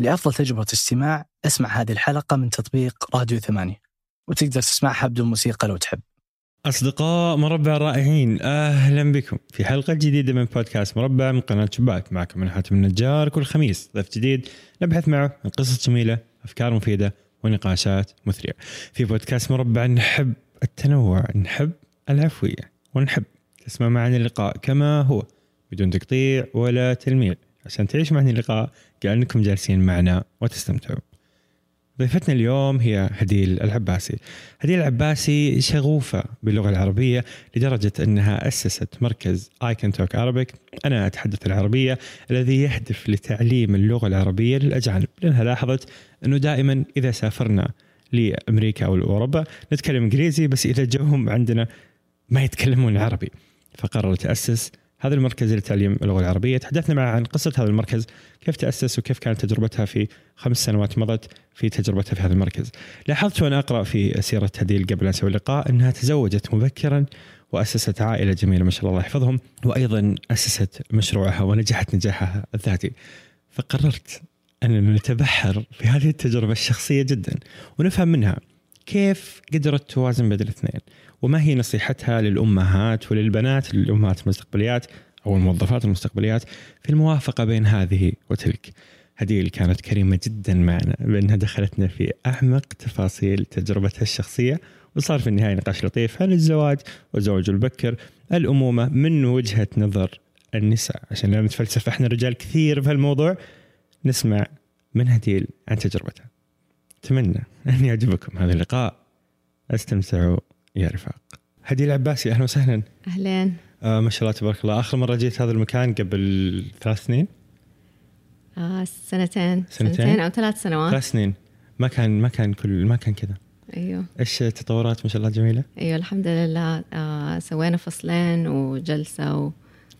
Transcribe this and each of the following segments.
لأفضل تجربة استماع اسمع هذه الحلقة من تطبيق راديو ثمانية وتقدر تسمعها بدون موسيقى لو تحب. أصدقاء مربع رائعين أهلا بكم في حلقة جديدة من بودكاست مربع من قناة شباك. معكم أنا حاتم النجار كل خميس ضيف جديد نبحث معه عن قصص جميلة أفكار مفيدة ونقاشات مثرية. في بودكاست مربع نحب التنوع نحب العفوية ونحب تسمع معنا اللقاء كما هو بدون تقطيع ولا تلميع. عشان تعيش معنا اللقاء كأنكم جالسين معنا وتستمتعوا. ضيفتنا اليوم هي هديل العباسي. هديل العباسي شغوفة باللغة العربية لدرجة أنها أسست مركز آيكن توك Arabic. أنا أتحدث العربية الذي يهدف لتعليم اللغة العربية للأجانب. لأنها لاحظت أنه دائما إذا سافرنا لأمريكا أو أوروبا نتكلم إنجليزي بس إذا جوهم عندنا ما يتكلمون عربي فقررت تأسس هذا المركز لتعليم اللغة العربية. تحدثنا معها عن قصة هذا المركز كيف تأسس وكيف كانت تجربتها في خمس سنوات مضت في تجربتها في هذا المركز. لاحظت وأنا أقرأ في سيرة هديل قبل أن أسوي اللقاء أنها تزوجت مبكرا وأسست عائلة جميلة ما شاء الله الله يحفظهم وأيضا أسست مشروعها ونجحت نجاحها الذاتي. فقررت أننا نتبحر في هذه التجربة الشخصية جدا ونفهم منها كيف قدرت توازن بين الاثنين. وما هي نصيحتها للأمهات وللبنات الامهات المستقبليات أو الموظفات المستقبليات في الموافقة بين هذه وتلك. هديل كانت كريمة جدا معنا بانها دخلتنا في أعمق تفاصيل تجربتها الشخصية وصار في النهاية نقاش لطيف هل الزواج والزواج البكر الأمومة من وجهة نظر النساء عشان لا نتفلسف إحنا رجال كثير في هالموضوع نسمع من هديل عن تجربتها. أتمنى أن يعجبكم هذا اللقاء استمتعوا يا رفاق. هدي العباسي أهلا وسهلا. اهلين آه ما شاء الله تبارك الله. آخر مرة جيت هذا المكان قبل ثلاث سنين؟ آه سنتين, سنتين؟ سنتين أو ثلاث سنوات. ثلاث سنين. ما كان ما كان كل ما كان كذا. أيوه. إيش التطورات ما شاء الله جميلة؟ أيوه الحمد لله. آه سوينا فصلين وجلسة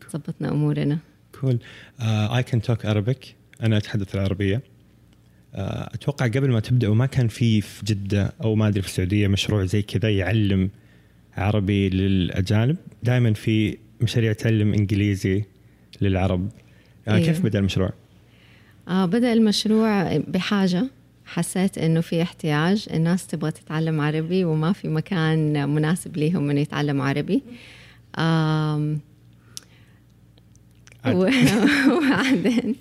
وظبطنا أمورنا. كول. اي كان توك ارابيك أنا أتحدث العربية. أتوقع قبل ما تبداوا ما كان في في جدة أو ما أدري في السعودية مشروع زي كذا يعلم عربي للأجانب. دائما في مشاريع تعلم إنجليزي للعرب. آه أيوه. كيف بدأ المشروع؟ آه بدأ المشروع بحاجة. حسيت إنه في احتياج. الناس تبغى تتعلم عربي وما في مكان مناسب لهم إنه يتعلموا عربي. آم وبعدين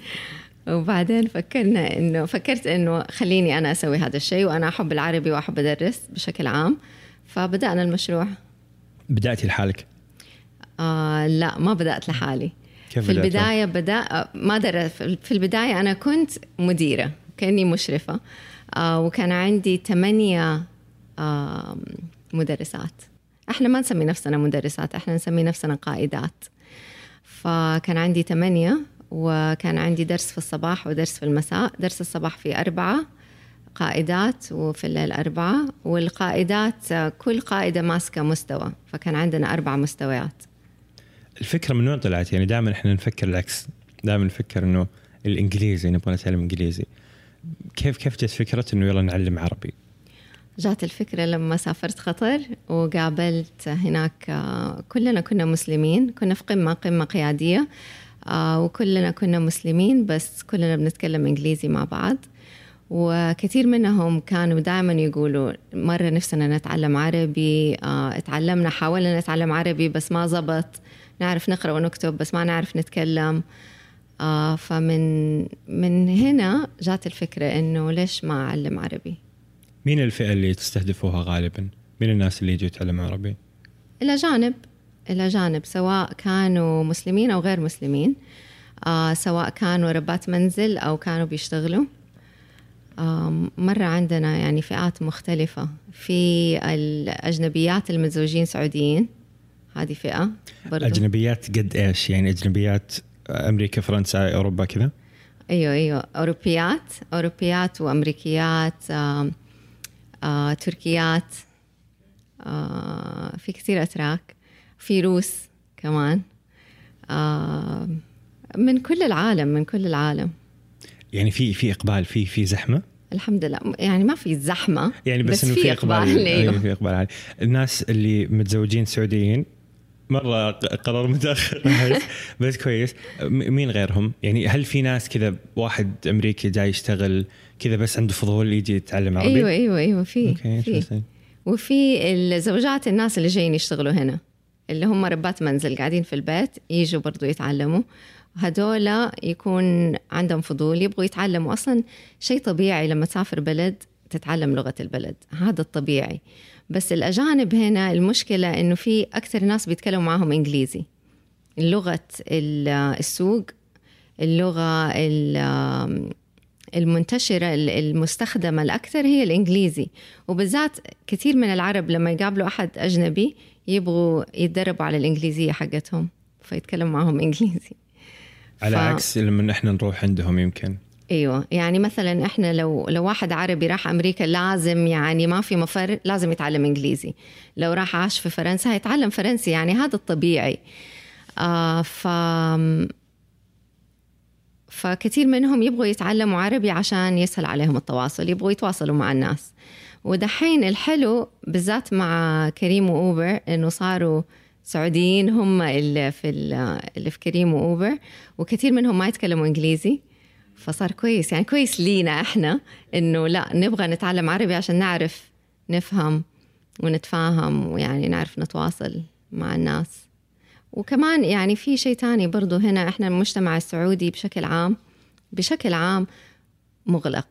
وبعدين فكرنا انه فكرت إنه خليني أنا أسوي هذا الشيء وأنا أحب العربي وأحب أدرس بشكل عام. فبدأنا المشروع. بدأتي لحالك؟ آه لا ما بدأت لحالي. كيف في البداية بدا ما در في البداية أنا كنت مديرة كأني مشرفة. آه وكان عندي ثمانية آه مدرسات. إحنا ما نسمي نفسنا مدرسات إحنا نسمي نفسنا قائدات. فكان عندي ثمانية وكان عندي درس في الصباح ودرس في المساء. درس الصباح في أربعة قائدات وفي الليل أربعة والقائدات كل قائدة ماسكة مستوى فكان عندنا أربع مستويات. الفكرة من وين طلعت؟ يعني دائما إحنا نفكر العكس. دائما نفكر إنه الإنجليزي نبغى نتعلم إنجليزي. كيف كيف جت فكرة إنه يلا نعلم عربي؟ جات الفكرة لما سافرت قطر وقابلت هناك كلنا كنا مسلمين كنا في قمة قمة قيادية. آه وكلنا كنا مسلمين بس كلنا بنتكلم إنجليزي مع بعض وكثير منهم كانوا دائما يقولوا مرة نفسنا نتعلم عربي آه اتعلمنا حاولنا نتعلم عربي بس ما زبط نعرف نقرأ ونكتب بس ما نعرف نتكلم آه فمن من هنا جات الفكرة إنه ليش ما أعلم عربي مين الفئة اللي تستهدفوها غالبا؟ مين الناس اللي يجوا يتعلموا عربي؟ الأجانب الأجانب سواء كانوا مسلمين أو غير مسلمين آه سواء كانوا ربات منزل أو كانوا بيشتغلوا. آه مرة عندنا يعني فئات مختلفة. في الأجنبيات المتزوجين سعوديين هذه فئة برضو. أجنبيات قد إيش؟ يعني أجنبيات أمريكا فرنسا أوروبا كذا؟ أيوة أيوة. أوروبيات أوروبيات وأمريكيات آه آه تركيات آه في كثير أتراك. في روس كمان. آه من كل العالم من كل العالم. يعني في في إقبال في في زحمة؟ الحمد لله. يعني ما في زحمة يعني بس, بس إنه في إقبال, أيوه. في إقبال عالي. الناس اللي متزوجين سعوديين مرة قرار متأخر. بس كويس. مين غيرهم؟ يعني هل في ناس كذا واحد أمريكي جاي يشتغل كذا بس عنده فضول يجي يتعلم عربي؟ أيوه أيوه أيوه. في في. وفي الزوجات الناس اللي جايين يشتغلوا هنا. اللي هم ربات منزل قاعدين في البيت يجوا برضو يتعلموا. هدول يكون عندهم فضول يبغوا يتعلموا. أصلا شيء طبيعي لما تسافر بلد تتعلم لغة البلد هذا الطبيعي. بس الأجانب هنا المشكلة إنه في أكثر ناس بيتكلموا معهم إنجليزي. لغة السوق اللغة المنتشرة المستخدمة الأكثر هي الإنجليزي. وبالذات كثير من العرب لما يقابلوا أحد أجنبي يبغوا يتدربوا على الإنجليزية حقتهم فيتكلموا معهم إنجليزي. على ف... عكس لما إحنا نروح عندهم يمكن. أيوه يعني مثلا إحنا لو لو واحد عربي راح أمريكا لازم يعني ما في مفر لازم يتعلم إنجليزي. لو راح عاش في فرنسا هيتعلم فرنسي يعني هذا الطبيعي. آه ف فكثير منهم يبغوا يتعلموا عربي عشان يسهل عليهم التواصل يبغوا يتواصلوا مع الناس. ودحين الحلو بالذات مع كريم وأوبر إنه صاروا سعوديين هم اللي في اللي في كريم وأوبر وكثير منهم ما يتكلموا إنجليزي فصار كويس. يعني كويس لينا إحنا إنه لا نبغى نتعلم عربي عشان نعرف نفهم ونتفاهم ويعني نعرف نتواصل مع الناس. وكمان يعني في شيء تاني برضو هنا إحنا المجتمع السعودي بشكل عام بشكل عام مغلق.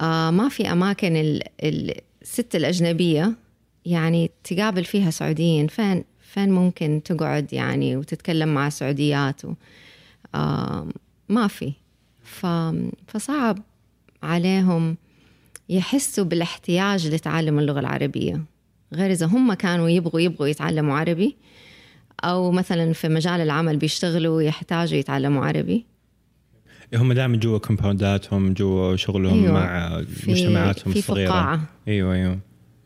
آه ما في أماكن الست الأجنبية يعني تقابل فيها سعوديين. فين فين ممكن تقعد يعني وتتكلم مع سعوديات و آه ما في. فصعب عليهم يحسوا بالاحتياج لتعلم اللغة العربية. غير إذا هم كانوا يبغوا يبغوا يتعلموا عربي أو مثلا في مجال العمل بيشتغلوا يحتاجوا يتعلموا عربي. هم دائما جوا كومباونداتهم جوا شغلهم أيوة. مع في مجتمعاتهم في الصغيرة فقاعة. أيوه أيوه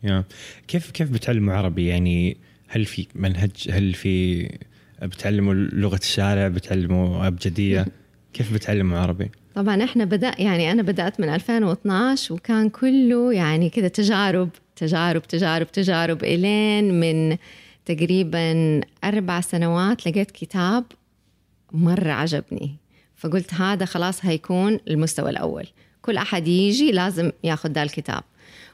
يا. كيف كيف بتعلموا عربي يعني هل في منهج هل في بتعلموا لغة الشارع بتعلموا ابجديه كيف بتعلموا عربي؟ طبعا إحنا بدأ يعني أنا بدأت من 2012 وكان كله يعني كذا تجارب تجارب تجارب تجارب إلين من تقريبا أربع سنوات لقيت كتاب مرة عجبني فقلت هذا خلاص هيكون المستوى الأول. كل أحد يجي لازم ياخذ ذا الكتاب.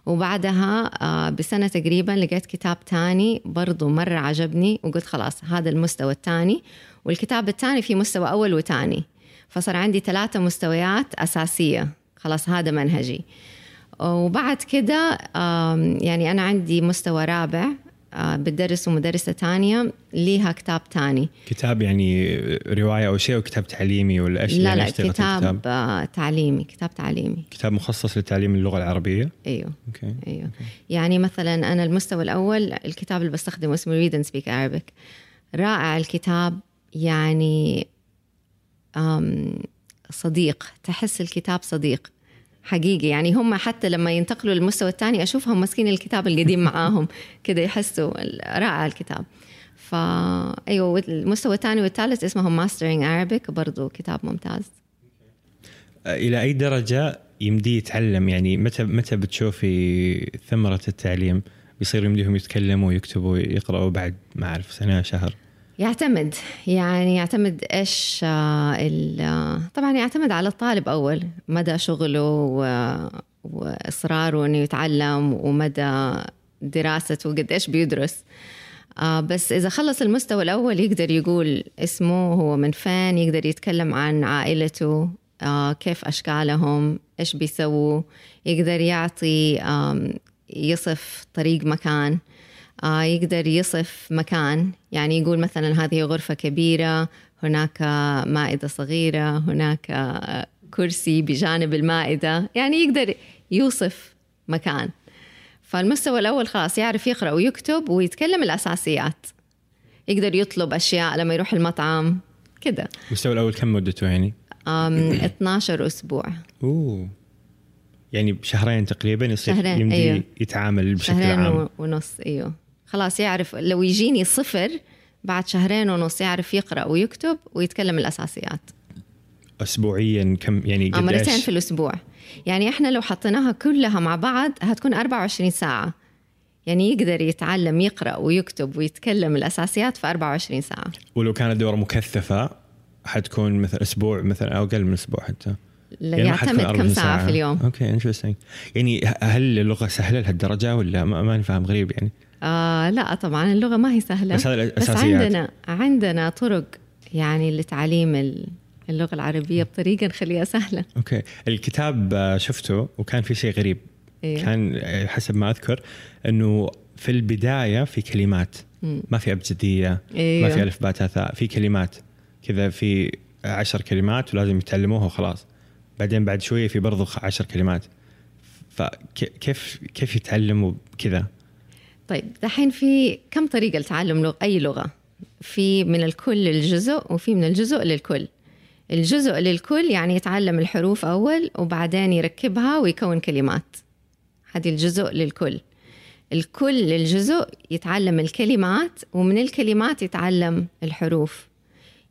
وبعدها آه، بسنة تقريبا لقيت كتاب تاني برضو مرة عجبني وقلت خلاص هذا المستوى الثاني والكتاب الثاني في مستوى أول وثاني فصار عندي ثلاثة مستويات أساسية. خلاص هذا منهجي. وبعد كده يعني أنا عندي مستوى رابع. بتدرس مدرسة تانية ليها كتاب تاني. كتاب يعني رواية أو شيء أو كتاب تعليمي ولا إيش؟ لا يعني لا كتاب, كتاب آه، تعليمي كتاب تعليمي. كتاب مخصص لتعليم اللغة العربية؟ أيوه. okay. أيوه. okay. يعني مثلا أنا المستوى الأول الكتاب اللي بستخدمه اسمه Read and Speak Arabic. رائع الكتاب يعني صديق تحس الكتاب صديق. حقيقي. يعني هم حتى لما ينتقلوا للمستوى الثاني أشوفهم ماسكين الكتاب القديم معاهم كذا يحسوا رائع الكتاب. فا أيوه المستوى الثاني والثالث اسمه ماسترينج Arabic برضو كتاب ممتاز. إلى أي درجة يمدي يتعلم؟ يعني متى متى بتشوفي ثمرة التعليم؟ بيصير يمديهم يتكلموا ويكتبوا ويقرأوا بعد ما أعرف سنة شهر؟ يعتمد. يعني يعتمد إيش آه، طبعا يعتمد على الطالب أول. مدى شغله وإصراره إنه يتعلم ومدى دراسته وقد إيش بيدرس. آه، بس إذا خلص المستوى الأول يقدر يقول اسمه هو من فين يقدر يتكلم عن عائلته آه، كيف أشكالهم إيش بيسووا. يقدر يعطي يصف طريق مكان. آه، يقدر يصف مكان. يعني يقول مثلا هذه غرفة كبيرة هناك مائدة صغيرة هناك كرسي بجانب المائدة. يعني يقدر يوصف مكان. فالمستوى الأول خلاص يعرف يقرأ ويكتب ويتكلم الأساسيات. يقدر يطلب أشياء لما يروح المطعم كده. المستوى الأول كم مدته يعني؟ أم 12 أسبوع. أوه. يعني بشهرين تقريبا يصير شهرين يمدي أيوه. يتعامل بشكل شهرين عام. شهرين ونص إيوه. خلاص يعرف لو يجيني صفر بعد شهرين ونص يعرف يقرأ ويكتب ويتكلم الأساسيات. أسبوعيا كم؟ يعني قديش؟ مرتين في الأسبوع. يعني إحنا لو حطيناها كلها مع بعض هتكون 24 ساعة. يعني يقدر يتعلم يقرأ ويكتب ويتكلم الأساسيات في 24 ساعة. ولو كانت دورة مكثفة حتكون مثلا أسبوع مثلا أو أقل من أسبوع حتى. يعني يعتمد كم ساعة, ساعة في اليوم. okay interesting يعني هل اللغة سهلة لهالدرجة ولا ماني فاهم غريب يعني؟ آه لا طبعا اللغة ما هي سهلة. بس, بس عندنا عندنا طرق يعني لتعليم اللغة العربية بطريقة نخليها سهلة. أوكي. الكتاب شفته وكان في شيء غريب. إيه؟ كان حسب ما أذكر إنه في البداية في كلمات. ما في أبجدية إيه؟ ما في ألف باء ثاء في كلمات. كذا في عشر كلمات ولازم يتعلموها وخلاص. بعدين بعد شوية في برضو عشر كلمات. فكيف كيف يتعلموا كذا طيب دحين في كم طريقة لتعلم لغة أي لغة؟ في من الكل للجزء وفي من الجزء للكل. الجزء للكل يعني يتعلم الحروف أول وبعدين يركبها ويكون كلمات. هذه الجزء للكل. الكل للجزء يتعلم الكلمات ومن الكلمات يتعلم الحروف.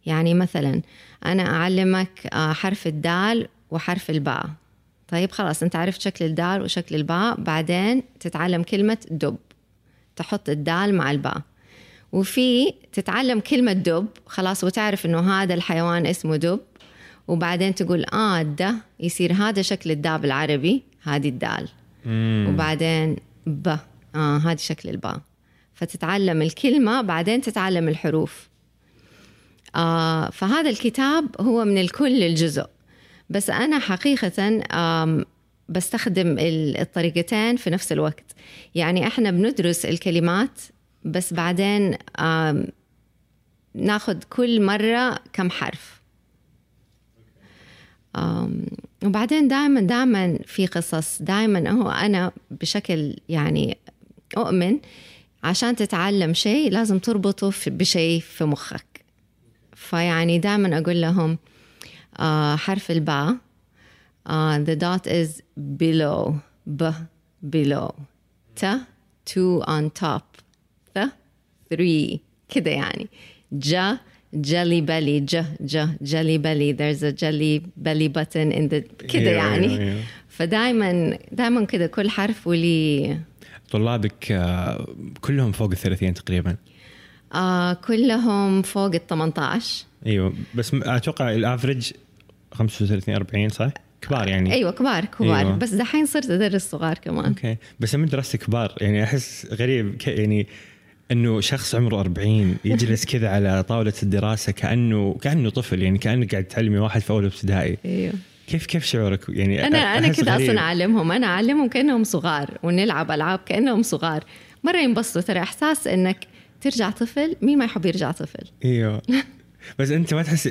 يعني مثلا أنا أعلمك آه، حرف الدال وحرف الباء. طيب خلاص أنت عرفت شكل الدال وشكل الباء بعدين تتعلم كلمة دب. تحط الدال مع الباء. وفي تتعلم كلمة دب خلاص وتعرف إنه هذا الحيوان اسمه دب. وبعدين تقول آه ده يصير هذا شكل الداء بالعربي هذه الدال. مم. وبعدين ب آه هذه شكل الباء. فتتعلم الكلمة بعدين تتعلم الحروف. آه فهذا الكتاب هو من الكل للجزء بس أنا حقيقة بستخدم الطريقتين في نفس الوقت. يعني إحنا بندرس الكلمات بس بعدين ناخذ كل مرة كم حرف. وبعدين دائما دائما في قصص. دائما هو أنا بشكل يعني أؤمن عشان تتعلم شيء لازم تربطه بشيء في مخك. فيعني دائما أقول لهم uh, حرف الباء. Uh, the dot is below b below. ت two on top. Th three. كده يعني ج jelly belly. ج ج jelly belly. There's a jelly belly button in the كده يعني فدائما دائما كده كل حرف ولي طلابك آه، كلهم فوق ال 30 تقريبا. آه كلهم فوق ال 18 أيوه بس أتوقع ال average 35 40 صح؟ كبار يعني. أيوه كبار كبار. أيوة. بس دحين صرت أدرس صغار كمان. okay. بس من درست كبار. يعني أحس غريب يعني إنه شخص عمره 40 يجلس كذا على طاولة الدراسة كأنه كأنه طفل يعني كانك قاعد تعلمي واحد في أول ابتدائي. أيوه. كيف كيف شعورك؟ يعني أنا أنا كذا أصلا أعلمهم. أنا أعلمهم كأنهم صغار ونلعب ألعاب كأنهم صغار. مرة ينبسطوا. ترى إحساس إنك ترجع طفل مين ما يحب يرجع طفل؟ أيوه. بس أنت ما تحس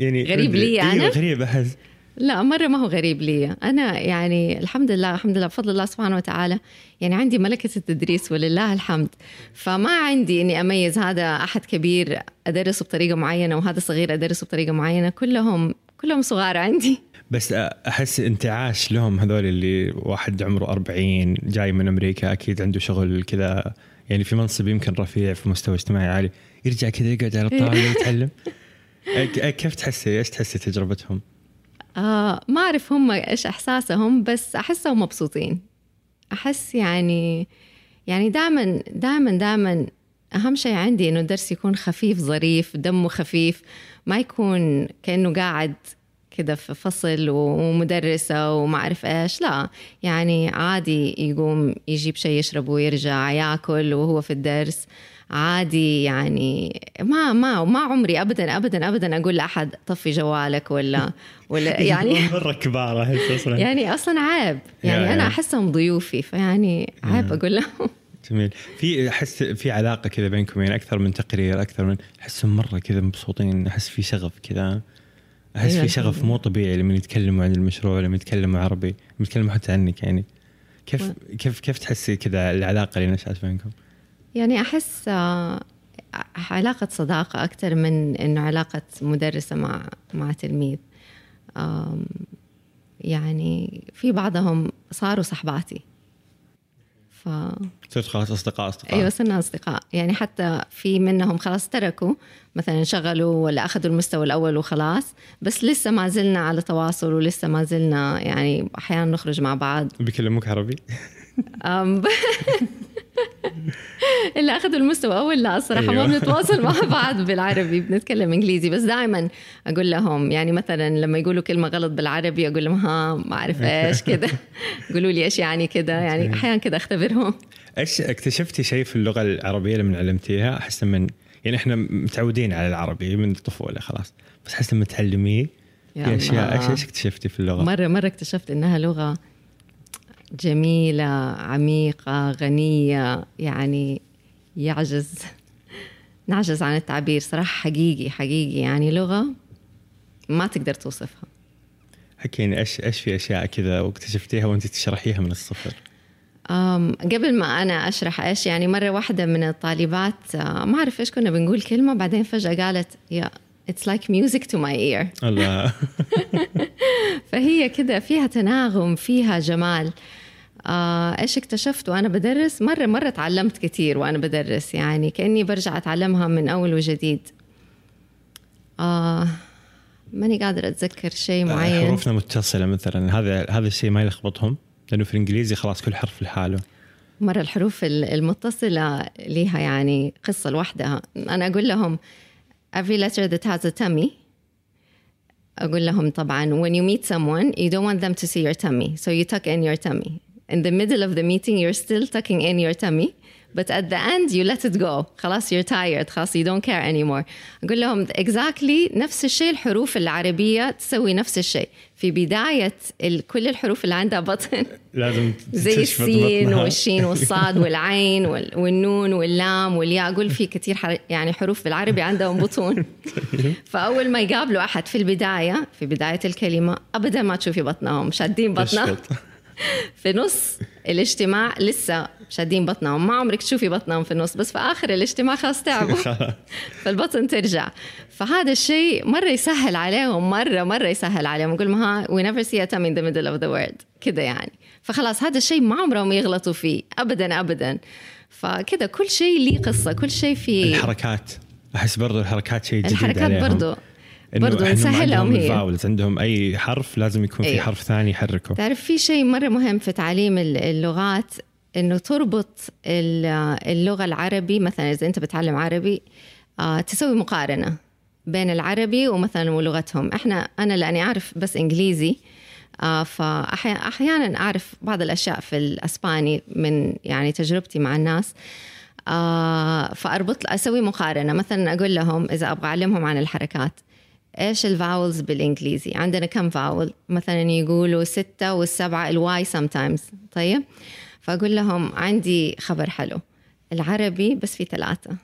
يعني غريب لي أنا؟ أيوة غريب. أحس لا مرة ما هو غريب لي. أنا يعني الحمد لله الحمد لله بفضل الله سبحانه وتعالى. يعني عندي ملكة التدريس ولله الحمد. فما عندي إني أميز هذا أحد كبير أدرسه بطريقة معينة وهذا صغير أدرسه بطريقة معينة. كلهم كلهم صغار عندي. بس أحس انتعاش لهم هذول اللي واحد عمره 40 جاي من أمريكا أكيد عنده شغل كذا. يعني في منصب يمكن رفيع في مستوى اجتماعي عالي. يرجع كذا يقعد على الطاولة يتعلم. كيف تحسي إيش تحسي تجربتهم؟ آه ما أعرف هم إيش إحساسهم بس أحسهم مبسوطين. أحس يعني يعني دائما دائما دائما أهم شيء عندي إنه الدرس يكون خفيف ظريف دمه خفيف ما يكون كأنه قاعد كده في فصل ومدرسة وما أعرف إيش لا. يعني عادي يقوم يجيب شيء يشربه ويرجع ياكل وهو في الدرس. عادي يعني ما ما ما عمري ابدا ابدا ابدا أقول لأحد طفي جوالك ولا ولا يعني مرة كبار احس أصلا. يعني أصلا عيب. يعني أنا أحسهم ضيوفي فيعني عيب أقول لهم. جميل. في أحس في علاقة كذا بينكم يعني أكثر من تقرير أكثر من أحسهم مرة كذا مبسوطين أحس في شغف كذا. أحس في أيوة، شغف مو طبيعي لما يتكلموا عن المشروع لما يتكلموا عربي لما يتكلموا حتى عنك يعني. كيف كيف كيف تحسي كذا العلاقة اللي نشأت بينكم؟ يعني أحس آه، علاقة صداقة أكثر من إنه علاقة مدرسة مع مع تلميذ. يعني في بعضهم صاروا صحباتي. ف صرت خلاص أصدقاء أصدقاء. أيوه صرنا أصدقاء. يعني حتى في منهم خلاص تركوا مثلا شغلوا ولا أخذوا المستوى الأول وخلاص بس لسه ما زلنا على تواصل ولسه ما زلنا يعني أحيانا نخرج مع بعض. بيكلموك عربي؟ اللي أخذوا المستوى أول لا الصراحة أيوة. ما بنتواصل مع بعض بالعربي بنتكلم إنجليزي. بس دائما أقول لهم يعني مثلا لما يقولوا كلمة غلط بالعربي أقول لهم ها ما أعرف إيش كذا قولوا لي إيش يعني كذا يعني أحيانا كذا أختبرهم. إيش اكتشفتي شيء في اللغة العربية لما علمتيها؟ أحس من يعني إحنا متعودين على العربي من الطفولة خلاص بس أحس لما تعلميه في أشياء إيش اكتشفتي في اللغة؟ مرة مرة اكتشفت إنها لغة جميلة عميقة غنية يعني يعجز. نعجز عن التعبير صراحة حقيقي حقيقي. يعني لغة ما تقدر توصفها. حكيني إيش إيش في أشياء كذا واكتشفتيها وانت تشرحيها من الصفر؟ قبل ما أنا أشرح إيش يعني مرة واحدة من الطالبات آه، ما أعرف إيش كنا بنقول كلمة بعدين فجأة قالت يا It's like music to my ear. الله. فهي كده فيها تناغم فيها جمال. آه إيش اكتشفت وأنا بدرس؟ مرة مرة تعلمت كثير وأنا بدرس يعني كأني برجع أتعلمها من أول وجديد. آه ماني قادرة أتذكر شيء آه، معين. حروفنا متصلة مثلا. هذا هذا الشيء ما يلخبطهم لأنه في الإنجليزي خلاص كل حرف لحاله. مرة الحروف المتصلة لها يعني قصة لوحدها. أنا أقول لهم every letter that has a tummy أقول لهم طبعا when you meet someone you don't want them to see your tummy so you tuck in your tummy in the middle of the meeting you're still tucking in your tummy But at the end you let it go. خلاص you're tired. خلاص you don't care anymore. أقول لهم exactly نفس الشيء الحروف العربية تسوي نفس الشيء. في بداية كل الحروف اللي عندها بطن. لازم زي السين والشين والصاد والعين والنون واللام والياء. أقول في كثير يعني حروف بالعربي عندهم بطون. فأول ما يقابلوا أحد في البداية في بداية الكلمة أبدا ما تشوفي بطنهم. شادين بطنهم. في نص الاجتماع لسه شادين بطنهم. ما عمرك تشوفي بطنهم في النص بس في آخر الاجتماع خلاص تعبوا. فالبطن ترجع. فهذا الشيء مرة يسهل عليهم مرة مرة يسهل عليهم. يقول ما we never see a tummy in the middle of the word كده يعني. فخلاص هذا الشيء ما عمرهم يغلطوا فيه. ابدا ابدا. فكده كل شيء ليه قصة كل شيء في الحركات. أحس برضو الحركات شيء جديد الحركات عليهم. برضو برضو نسهلهم هي. عندهم أي حرف لازم يكون أيوه. في حرف ثاني يحركه. تعرف في شيء مرة مهم في تعليم اللغات إنه تربط اللغة العربي مثلا إذا أنت بتعلم عربي آه، تسوي مقارنة بين العربي ومثلا ولغتهم. إحنا أنا لأني أعرف بس إنجليزي آه، فأحيانا أعرف بعض الأشياء في الأسباني من يعني تجربتي مع الناس. آه، فأربط أسوي مقارنة. مثلا أقول لهم إذا أبغى أعلمهم عن الحركات إيش ال vowels بالإنجليزي؟ عندنا كم vowel مثلا يقولوا ستة والسبعة ال Y sometimes. طيب؟ فأقول لهم عندي خبر حلو. العربي بس في ثلاثة.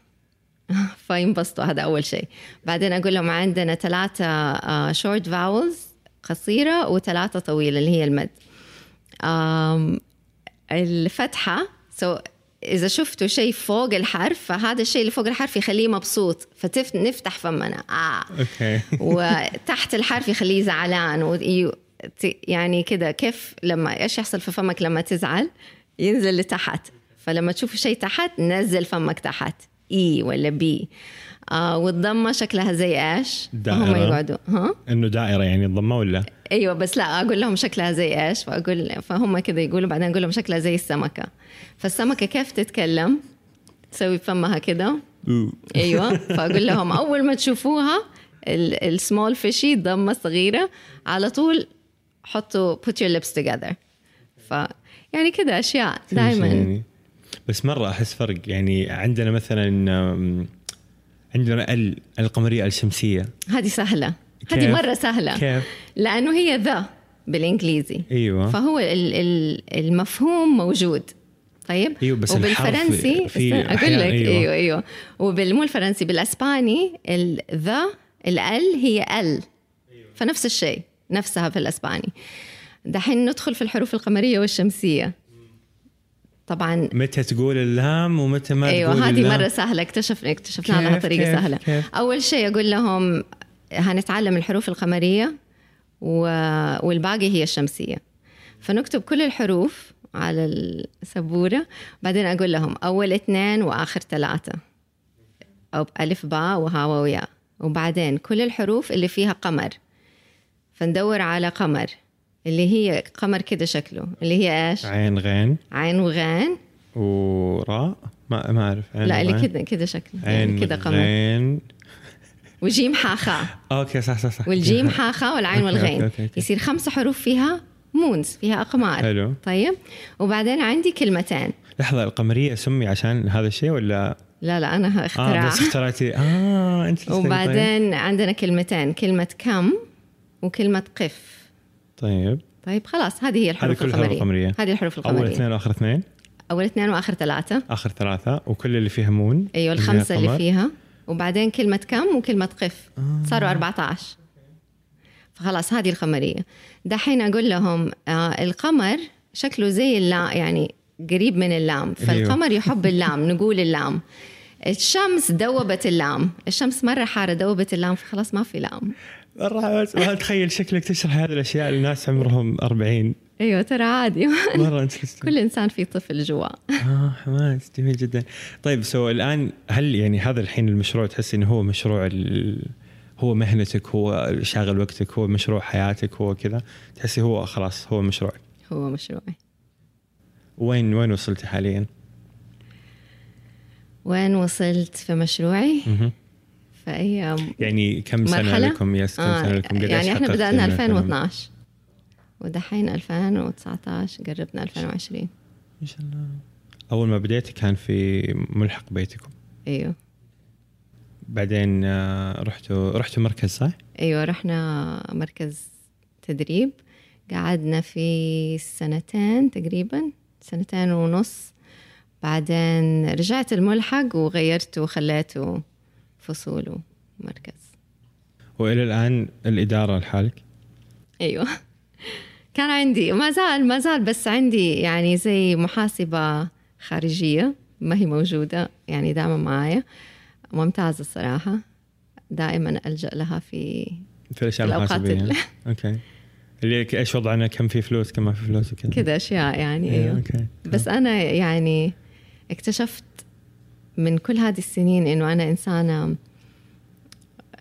فينبسطوا هذا أول شيء. بعدين أقول لهم عندنا ثلاثة short uh, vowels قصيرة وثلاثة طويلة اللي هي المد. الفتحة so إذا شفتوا شيء فوق الحرف فهذا الشيء اللي فوق الحرف يخليه مبسوط. فتفتح فمنا. آه. okay. وتحت الحرف يخليه زعلان. و... يعني كده كيف لما إيش يحصل في فمك لما تزعل؟ ينزل لتحت فلما تشوف شيء تحت نزل فمك تحت إي ولا بي آه والضمة شكلها زي إيش؟ دائرة هم يقعدوا ها؟ إنه دائرة يعني الضمة ولا؟ أيوه بس لا أقول لهم شكلها زي إيش؟ فأقول فهم كذا يقولوا بعدين أقول لهم شكلها زي السمكة فالسمكة كيف تتكلم؟ تسوي فمها كده أيوه فأقول لهم أول ما تشوفوها السمول فيشي ضمة صغيرة على طول حطوا put your lips together ف يعني كذا أشياء دائما يعني. بس مرة أحس فرق. يعني عندنا مثلا عندنا ال القمرية الشمسية. هذه سهلة. هذه مرة سهلة. كيف؟ لأنه هي ذا بالإنجليزي. أيوه. فهو المفهوم موجود. طيب؟ أيوه بس وبالفرنسي في أقول لك. أيوه. أيوه, أيوه. وبالمو الفرنسي بالإسباني الذا ال هي ال. فنفس الشيء. نفسها في الإسباني. دحين ندخل في الحروف القمرية والشمسية. طبعا متى تقول اللام ومتى ما أيوة تقول هذه مرة سهلة اكتشفنا اكتشفناها لها طريقة كيف سهلة. كيف؟ أول شيء أقول لهم هنتعلم الحروف القمرية و... والباقي هي الشمسية. فنكتب كل الحروف على السبورة. بعدين أقول لهم أول اثنين وآخر ثلاثة. أو ألف باء وهاء وياء وبعدين كل الحروف اللي فيها قمر. فندور على قمر. اللي هي قمر كده شكله اللي هي إيش؟ عين غين. عين وغين. وراء. ما ما أعرف. لا اللي كذا كذا شكله يعني كذا قمر. غين وجيم حاخاء okay صح صح صح. والجيم حاخاء والعين okay، والغين. okay، okay. يصير خمس حروف فيها moons فيها أقمار. حلو. طيب. وبعدين عندي كلمتين. لحظة القمرية سمي عشان هذا الشيء ولا؟ لا لا أنا آه اختراع بس اخترعتي. آه انت طيب. وبعدين عندنا كلمتين كلمة كم وكلمة قف. طيب. طيب خلاص هذه هي الحروف هذه كلها القمرية. القمرية. هذه الحروف أول القمرية. اثنين وآخر اثنين. أول اثنين وآخر ثلاثة. آخر ثلاثة وكل اللي فيها مون. أيوة اللي الخمسة اللي. فيها. وبعدين كلمة كم وكلمة قف. آه. صاروا 14 فخلاص هذه القمرية. دحين أقول لهم آه القمر شكله زي اللام يعني قريب من اللام. فالقمر يحب اللام نقول اللام. الشمس دوبت اللام. الشمس مرة حارة دوبت اللام فخلاص ما في لام. ما أتخيل شكلك تشرح هذه الأشياء للناس عمرهم 40 أيوه ترى عادي. مره كل إنسان فيه طفل جوا. آه حماس جميل جدا. طيب سو الآن هل يعني هذا الحين المشروع تحس إنه هو مشروع ال... هو مهنتك هو شاغل وقتك هو مشروع حياتك هو كذا؟ تحسي هو خلاص هو مشروع. هو مشروعي وين وين وصلتي حاليا؟ وين وصلت في مشروعي؟ اي يعني كم مرحلة؟ لكم؟ يس كم آه سنة لكم؟ قديش يعني إحنا بدأنا من الفيلم؟ 2012 ودحين 2019 قربنا 2020 ما شاء الله. أول ما بديتي كان في ملحق بيتكم. أيوه. بعدين آه، رحتوا رحتوا مركز صح؟ أيوه رحنا مركز تدريب. قعدنا في سنتين تقريبا سنتين ونص. بعدين رجعت الملحق وغيرته وخليته فصول ومركز وإلى الآن الإدارة لحالك؟ أيوه. كان عندي ما زال ما زال بس عندي يعني زي محاسبة خارجية ما هي موجودة يعني دائما معايا. ممتازة الصراحة. دائما ألجأ لها في في الأشياء المحاسبية. ال- okay. اللي إيش وضعنا؟ كم في فلوس؟ كم ما في فلوس؟ وكذا. كذا أشياء يعني إيه، أيوه. okay. بس أنا يعني اكتشفت من كل هذه السنين إنه أنا إنسانة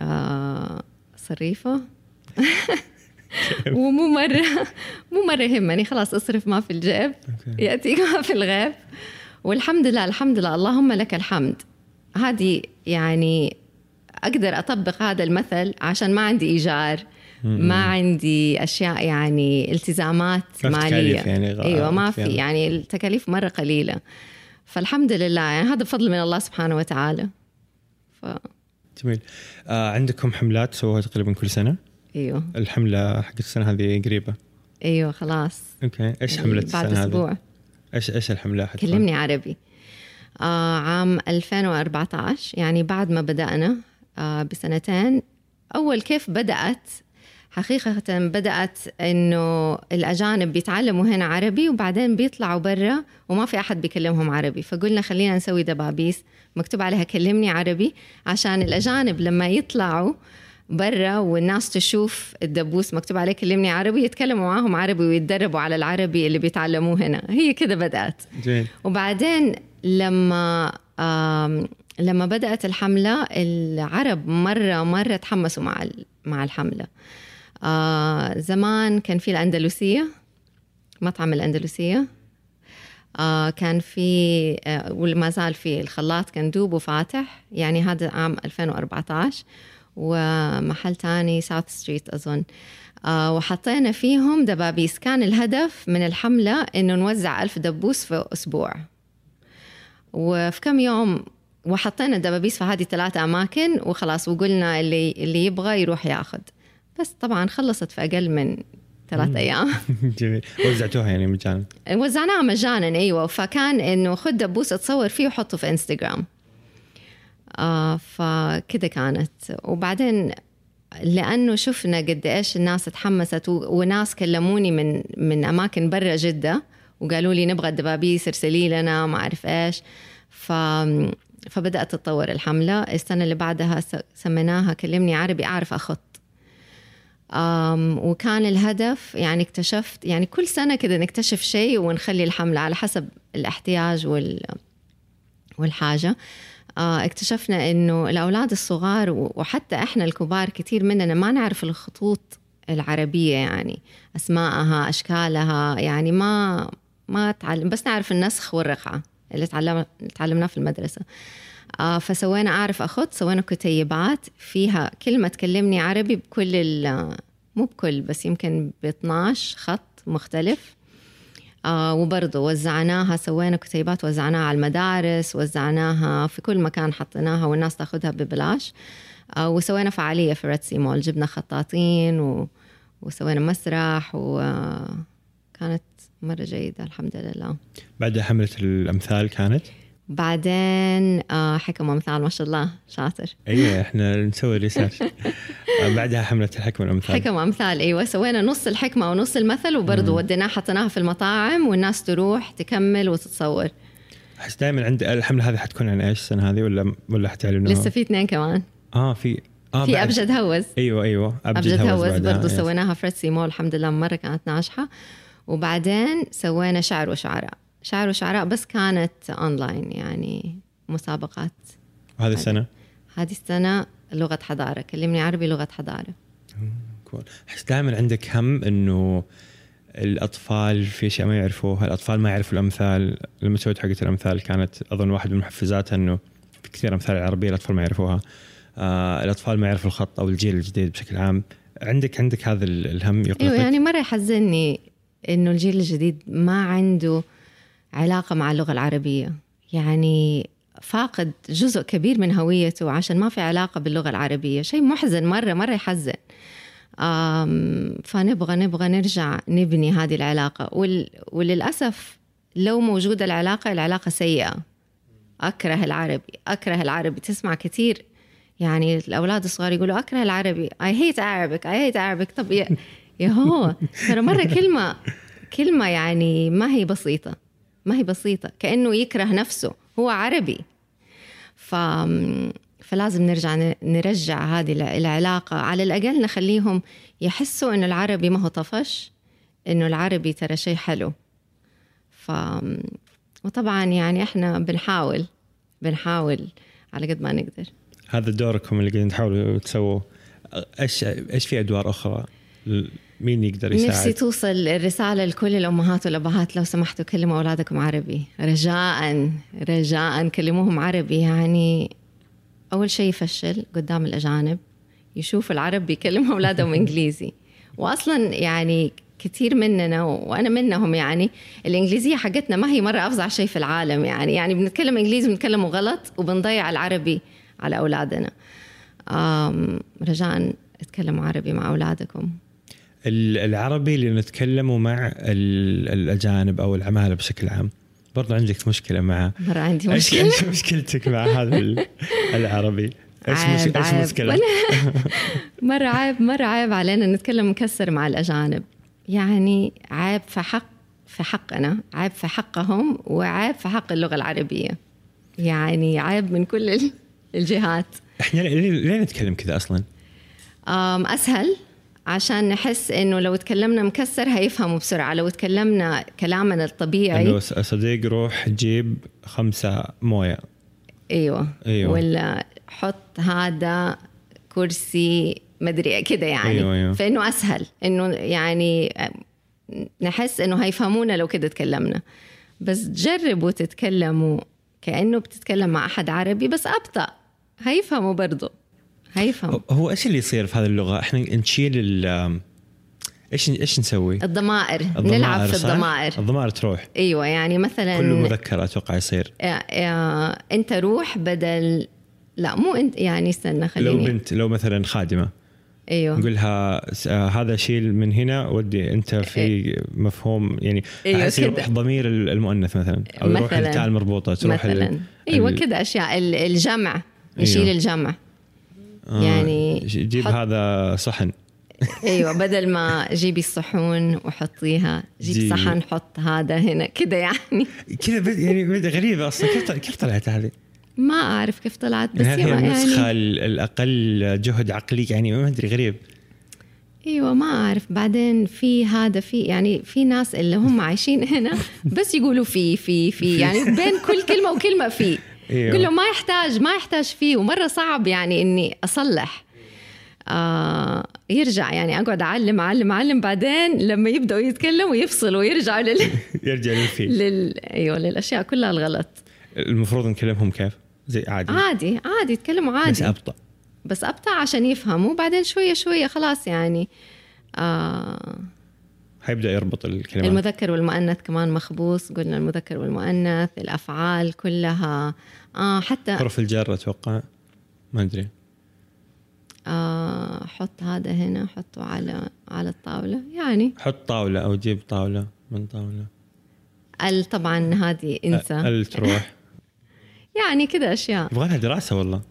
آه صريفة. ومو مرة مو مرة يهمني خلاص أصرف ما في الجيب. يأتيك ما في الغيب. والحمد لله الحمد لله اللهم لك الحمد. هذه يعني أقدر أطبق هذا المثل عشان ما عندي إيجار ما عندي أشياء يعني التزامات ما في مالية. تكاليف يعني أيوة ما في يعني. التكاليف مرة قليلة. فالحمد لله. يعني هذا بفضل من الله سبحانه وتعالى. ف... جميل. آه عندكم حملات سووها تقريبا كل سنة؟ أيوه. الحملة حقت السنة هذه قريبة. أيوه خلاص. أوكي. إيش يعني حملة بعد السنة أسبوع. هذه؟ إيش إيش الحملة حتكون؟ كلمني عربي. آه عام 2014 يعني بعد ما بدأنا آه بسنتين أول كيف بدأت حقيقة بدأت إنه الأجانب بيتعلموا هنا عربي وبعدين بيطلعوا برا وما في أحد بيكلمهم عربي. فقلنا خلينا نسوي دبابيس مكتوب عليها كلمني عربي عشان الأجانب لما يطلعوا برا والناس تشوف الدبوس مكتوب عليه كلمني عربي يتكلموا معاهم عربي ويتدربوا على العربي اللي بيتعلموه هنا. هي كده بدأت. جميل. وبعدين لما لما بدأت الحملة العرب مرة مرة تحمسوا مع مع الحملة. آه زمان كان في الأندلسية مطعم الأندلسية. آه كان في آه وما زال في الخلاط كندوب وفاتح يعني هذا عام 2014 ومحل تاني South Street أظن. آه وحطينا فيهم دبابيس. كان الهدف من الحملة إنه نوزع ألف دبوس في أسبوع. وفي كم يوم وحطينا الدبابيس في هذه ثلاثة أماكن وخلاص وقلنا اللي اللي يبغى يروح ياخذ. بس طبعا خلصت في أقل من ثلاثة أيام. جميل. وزعتوها يعني مجانا. وزعناها مجانا أيوه. فكان إنه خد دبوس اتصور فيه وحطه في إنستغرام. آه فكده كانت. وبعدين لأنه شفنا قد إيش الناس تحمست وناس كلموني من من أماكن برا جدة وقالوا لي نبغى الدبابيس ارسلي لنا ما أعرف إيش. ف فبدأت تتطور الحملة. السنة اللي بعدها سميناها كلمني عربي أعرف أخط. وكان الهدف يعني اكتشفت يعني كل سنة كده نكتشف شيء ونخلي الحملة على حسب الاحتياج وال والحاجة. آه، اكتشفنا إنه الأولاد الصغار وحتى إحنا الكبار كثير مننا ما نعرف الخطوط العربية يعني أسماءها أشكالها يعني ما ما تعلم بس نعرف النسخ والرقعة اللي تعلم تعلمناه في المدرسة. فسوينا أعرف اخط سوينا كتيبات فيها كلمة تكلمني عربي بكل مو بكل بس يمكن ب 12 خط مختلف. آه وبرضه وزعناها سوينا كتيبات وزعناها على المدارس وزعناها في كل مكان حطيناها والناس تاخذها ببلاش. آه وسوينا فعالية في Red Sea Mall جبنا خطاطين و... وسوينا مسرح وكانت مرة جيدة الحمد لله. بعد حملة الأمثال كانت؟ بعدين آه حكم امثال ما شاء الله شاطر. أيوه إحنا نسوي research بعدها حمله الحكم والأمثال. حكم امثال أيوه سوينا نص الحكمة ونص المثل وبرضه وديناها حطيناها في المطاعم والناس تروح تكمل وتتصور. أحس دائما عندي الحملة هذه حتكون عن إيش السنة هذه ولا ولا حتعلنوها؟ لسه في اثنين كمان. آه في آه في أبجد هوز. أيوه أيوه أبجد, أبجد هوز, هوز برضه سويناها في سي مول الحمد لله مرة كانت ناجحة. وبعدين سوينا شعر وشعراء. شعر وشعراء بس كانت اونلاين يعني مسابقات وهذه السنة؟ هذه السنة لغة حضارة كلمني عربي لغة حضارة كول أحس دائما عندك هم إنه الأطفال في أشياء ما يعرفوها، الأطفال ما يعرفوا الأمثال، لما سويت حقه الأمثال كانت أظن واحد من محفزاتها إنه في كثير أمثال عربية الأطفال ما يعرفوها. آه الأطفال ما يعرفوا الخط أو الجيل الجديد بشكل عام، عندك عندك هذا الهم يقلقك؟ أيوه يعني مرة يحزنني إنه الجيل الجديد ما عنده علاقة مع اللغة العربية، يعني فاقد جزء كبير من هويته عشان ما في علاقة باللغة العربية. شيء محزن مرة مرة يحزن. فنبغى نبغى نرجع نبني هذه العلاقة. وللأسف لو موجودة العلاقة العلاقة سيئة. أكره العربي أكره العربي. تسمع كثير يعني الأولاد الصغار يقولوا أكره العربي. I hate Arabic I hate Arabic. طب يا, يا هو ترى مرة كلمة كلمة يعني ما هي بسيطة. ما هي بسيطة كأنه يكره نفسه هو عربي. ف فلازم نرجع نرجع هذه العلاقة. على الأقل نخليهم يحسوا إنه العربي ما هو طفش إنه العربي ترى شيء حلو. ف وطبعا يعني إحنا بنحاول بنحاول على قد ما نقدر. هذا دوركم اللي قاعدين تحاولوا تسووا إيش إيش في أدوار أخرى؟ مين يقدر يساعد؟ نفسي توصل الرسالة لكل الأمهات والأبهات. لو سمحتوا كلموا أولادكم عربي. رجاء رجاء كلموهم عربي. يعني أول شيء يفشل قدام الأجانب يشوف العرب بيكلموا أولادهم إنجليزي. وأصلا يعني كثير مننا وأنا منهم يعني الإنجليزية حقتنا ما هي مرة أفظع شيء في العالم يعني. يعني بنتكلم إنجليزي بنتكلمه غلط وبنضيع العربي على أولادنا. رجاء اتكلموا عربي مع أولادكم. العربي اللي نتكلمه مع الأجانب أو العمالة بشكل عام. برضو عندك مشكلة مع مرة عندي مشكلة. إيش مشكلتك مع هذا العربي؟ إيش عيب إيش مشكلة؟ مرة عيب مرة عيب علينا نتكلم مكسر مع الأجانب. يعني عيب في حق في حقنا عيب في حقهم وعيب في حق اللغة العربية. يعني عيب من كل الجهات. إحنا ليه نتكلم كذا أصلا؟ أسهل. عشان نحس إنه لو تكلمنا مكسر هيفهموا بسرعة. لو تكلمنا كلامنا الطبيعي إنه صديق روح جيب خمسة موية. أيوه. أيوه. ولا حط هذا كرسي مدري كده يعني. أيوة أيوة. فإنه أسهل. إنه يعني نحس إنه هيفهمونا لو كده تكلمنا. بس جربوا تتكلموا كأنه بتتكلم مع أحد عربي بس أبطأ. هيفهموا برضه. هيفهم. هو إيش اللي يصير في هذه اللغة؟ إحنا نشيل ال إيش إيش نسوي؟ الضمائر, الضمائر نلعب في الضمائر. الضمائر تروح. أيوه يعني مثلا كل مذكر أتوقع يصير. يا يا أنت روح بدل لا مو أنت يعني استنى خليني. لو بنت لو مثلا خادمة. أيوه. نقولها هذا شيل من هنا ودي أنت في إيه. مفهوم يعني أيوه يروح ضمير المؤنث مثلا أو يروح التاء المربوطة تروح مثلا. أيوه كذا أشياء الجمع. يشيل أيوه. الجمع. آه يعني جيب حط... هذا صحن. أيوه بدل ما جيبي الصحون وحطيها جيب جي... صحن حط هذا هنا كذا يعني. كذا يعني غريبة أصلا. كيف كيف طلعت هذه؟ ما أعرف كيف طلعت بس يعني هي النسخه يعني... الأقل جهد عقلي؟ يعني ما أدري غريب. أيوه ما أعرف. بعدين في هذا في يعني في ناس اللي هم عايشين هنا بس يقولوا في في في يعني بين كل كلمة وكلمة في. قل له ما يحتاج ما يحتاج فيه. ومرة صعب يعني إني أصلح. آه يرجع يعني أقعد أعلم أعلم أعلم. بعدين لما يبدأوا يتكلموا يفصلوا ويرجعوا لل يرجع للفيل. لل أيوه للأشياء كلها الغلط. المفروض نكلمهم كيف؟ زي عادي. عادي عادي يتكلموا عادي. بس أبطأ. بس أبطأ عشان يفهموا. بعدين شوية شوية خلاص يعني. آه حيبدأ يربط الكلمات. المذكر والمؤنث كمان مخبوص. قلنا المذكر والمؤنث الأفعال كلها. آه حتى حرف الجر أتوقع. ما أدري. آه حط هذا هنا حطه على على الطاولة. يعني حط طاولة أو جيب طاولة من طاولة. ال طبعا هذه انسى ال تروح. يعني كذا أشياء. يبغى لها دراسة والله.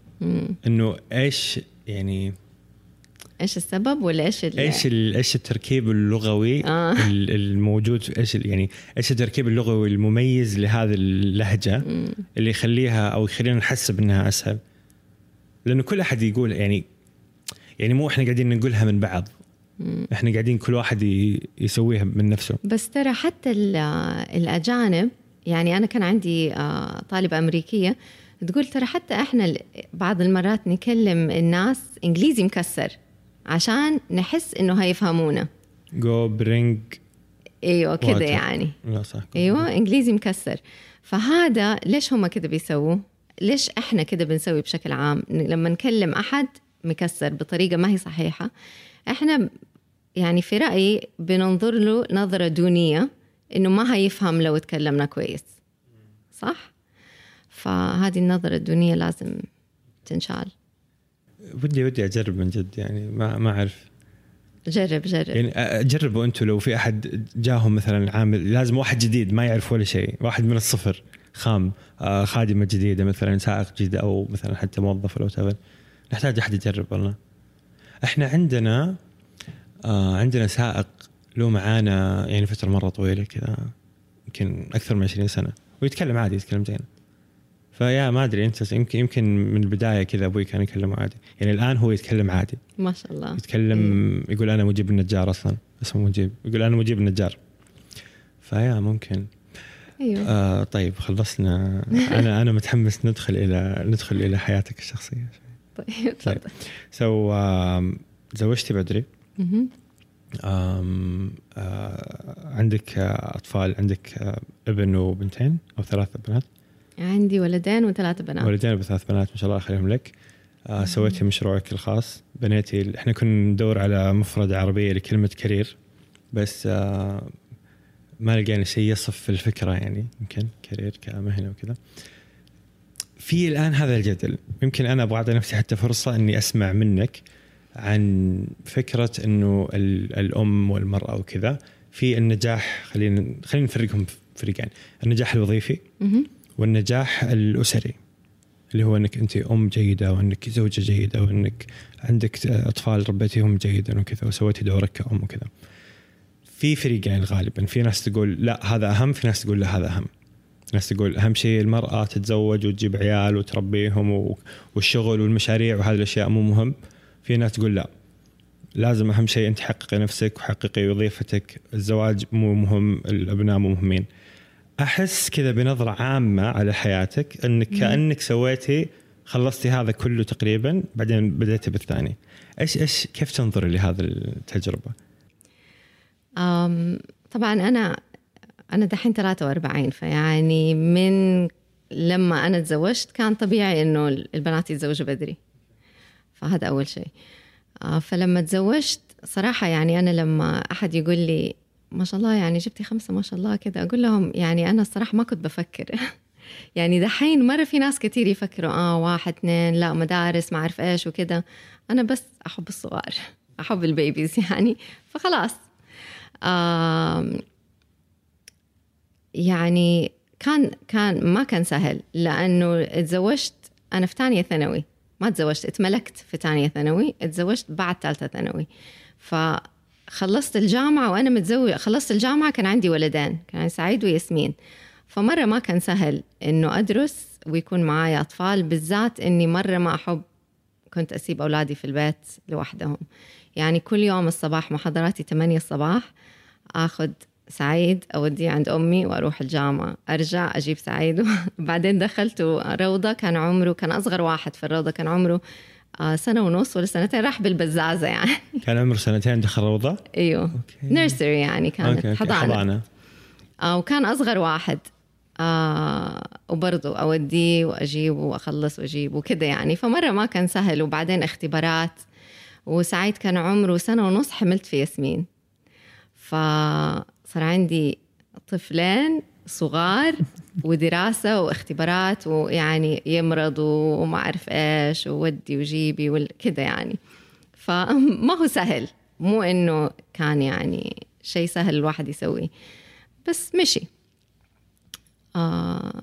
إنه إيش يعني إيش السبب ولا إيش ال- إيش ال- إيش التركيب اللغوي آه. ال- الموجود إيش يعني إيش التركيب اللغوي المميز لهذه اللهجة مم. اللي يخليها أو يخلينا نحسب إنها أسهل لأنه كل أحد يقول يعني يعني مو إحنا قاعدين نقولها من بعض. إحنا قاعدين كل واحد يسويها من نفسه بس ترى حتى ال- الأجانب يعني أنا كان عندي آه، طالبة أمريكية تقول ترى حتى إحنا ال- بعض المرات نكلم الناس إنجليزي مكسر عشان نحس إنه هيفهمونا go bring كذا Water. يعني. لا صح. أيوة إنجليزي مكسر. فهذا ليش هم كذا بيسووا؟ ليش إحنا كذا بنسوي بشكل عام؟ لما نكلم أحد مكسر بطريقة ما هي صحيحة. إحنا يعني في رأيي بننظر له نظرة دونية إنه ما هيفهم لو تكلمنا كويس. صح؟ فهذه النظرة الدونية لازم تنشال. ودي ودي أجرب من جد يعني ما ما أعرف. جرب جرب. يعني جربوا أنتم لو في أحد جاهم مثلا عامل لازم واحد جديد ما يعرف ولا شيء واحد من الصفر خام آه، خادمة جديدة مثلا سائق جديد أو مثلا حتى موظف ولا whatever. نحتاج أحد يجرب والله. إحنا عندنا آه عندنا سائق له معانا يعني فترة مرة طويلة كذا يمكن أكثر من 20 سنة ويتكلم عادي يتكلم زين. فيا ما أدري أنت يمكن يمكن من البداية كذا أبوي كان يكلمه عادي. يعني الآن هو يتكلم عادي. ما شاء الله. يتكلم يقول أنا مجيب النجار أصلا اسمه مجيب يقول أنا مجيب النجار. فيا ممكن. أيوه. آه طيب خلصنا. أنا أنا متحمس ندخل إلى ندخل إلى حياتك الشخصية. طيب طيب. تفضل. so آم، زوجتي بدري. آم، آه عندك آه، أطفال عندك آه، ابن وبنتين أو ثلاث بنات؟ عندي ولدين وثلاثة بنات. ولدين وثلاث بنات ما شاء الله يخليهم لك. آه سويتي مشروعك الخاص. بنيتي إحنا كنا ندور على مفردة عربية لكلمة career بس آه ما لقينا شيء يصف الفكرة يعني يمكن career كمهنة وكذا. في الآن هذا الجدل. يمكن أنا أبغى أعطي نفسي حتى فرصة أني أسمع منك عن فكرة أنه ال- الأم والمرأة وكذا. في النجاح خلينا خلينا نفرقهم فريقين. النجاح الوظيفي. والنجاح الأسري اللي هو إنك انت أم جيدة وإنك زوجة جيدة وإنك عندك أطفال ربيتيهم جيدا وكذا وسويتي دورك كأم وكذا. في فريقين غالبا في ناس تقول لا هذا أهم في ناس تقول لا هذا أهم. ناس تقول أهم شيء المرأة تتزوج وتجيب عيال وتربيهم والشغل والمشاريع وهذه الأشياء مو مهم. في ناس تقول لا لازم أهم شيء أنت حققي نفسك وحققي وظيفتك الزواج مو مهم الأبناء مو مهمين. أحس كذا بنظرة عامة على حياتك انك كأنك سويتي خلصتي هذا كله تقريبا بعدين بديتي بالثاني. إيش إيش كيف تنظري لهذه التجربة؟ أم طبعا أنا أنا دحين 43 فيعني من لما أنا تزوجت كان طبيعي إنه البنات يتزوجوا بدري. فهذا أول شيء. آه، فلما تزوجت صراحة يعني أنا لما أحد يقول لي ما شاء الله يعني جبتي خمسة ما شاء الله كذا أقول لهم يعني أنا الصراحة ما كنت بفكر. يعني دحين مرة في ناس كتير يفكروا آه واحد اثنين لا مدارس ما أعرف إيش وكذا أنا بس أحب الصغار أحب البيبيز يعني. فخلاص. يعني كان كان ما كان سهل لأنه تزوجت أنا في ثانية ثانوي. ما تزوجت اتملكت في ثانية ثانوي تزوجت بعد ثالثه ثانوي. فخلصت الجامعة وأنا متزوجه خلصت الجامعة كان عندي ولدين كان سعيد وياسمين. فمرة ما كان سهل إنه أدرس ويكون معايا أطفال بالذات إني مرة ما أحب كنت أسيب أولادي في البيت لوحدهم. يعني كل يوم الصباح محاضراتي 8 الصباح آخذ سعيد أوديه عند أمي وأروح الجامعة. أرجع أجيب سعيد بعدين دخلت روضة كان عمره كان أصغر واحد في الروضة كان عمره سنة ونص ولا سنتين راح بالبزازة يعني. كان عمره سنتين دخل روضة؟ أيوه. nursery يعني كانت okay. okay. حضانة. حضانة. آه وكان أصغر واحد. آه وبرضه اوديه واجيبه وأخلص واجيبه وكذا يعني. فمرة ما كان سهل وبعدين اختبارات. وسعيد كان عمره سنة ونص حملت في ياسمين. فصار عندي طفلين صغار ودراسة واختبارات ويعني يمرضوا وما أعرف إيش وودي وجيبي وكذا يعني. فما هو سهل. مو إنه كان يعني شيء سهل الواحد يسويه. بس مشي. آه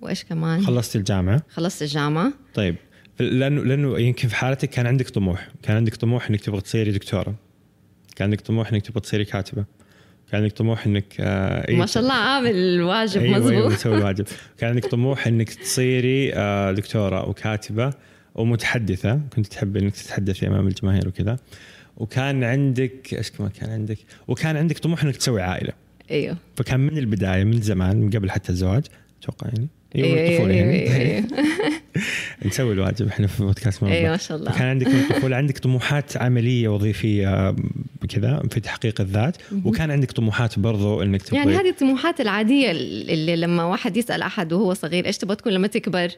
وإيش كمان؟ خلصت الجامعة؟ خلصت الجامعة. طيب. لأنه لأنه يمكن في حالتك كان عندك طموح. كان عندك طموح إنك تبغى تصيري دكتورة. كان عندك طموح إنك تبغى تصيري كاتبة. كان عندك طموح إنك آه ما شاء الله عامل الواجب أيوة مزبوط أيوه مسوي الواجب كان عندك طموح إنك تصيري آه دكتورة وكاتبة ومتحدثة. كنت تحب إنك تتحدثي أمام الجماهير وكذا. وكان عندك إيش كمان كان عندك؟ وكان عندك طموح إنك تسوي عائلة. أيوه. فكان من البداية من زمان من قبل حتى الزواج أتوقع يعني. أيوه الطفولة أيوة يعني أيوة نسوي الواجب إحنا في بودكاست أيوه ما شاء الله. كان عندك من الطفولة عندك طموحات عملية وظيفية كذا في تحقيق الذات وكان عندك طموحات برضو إنك تبغي يعني هذه الطموحات العادية اللي لما واحد يسأل أحد وهو صغير إيش تبغى تكون لما تكبر؟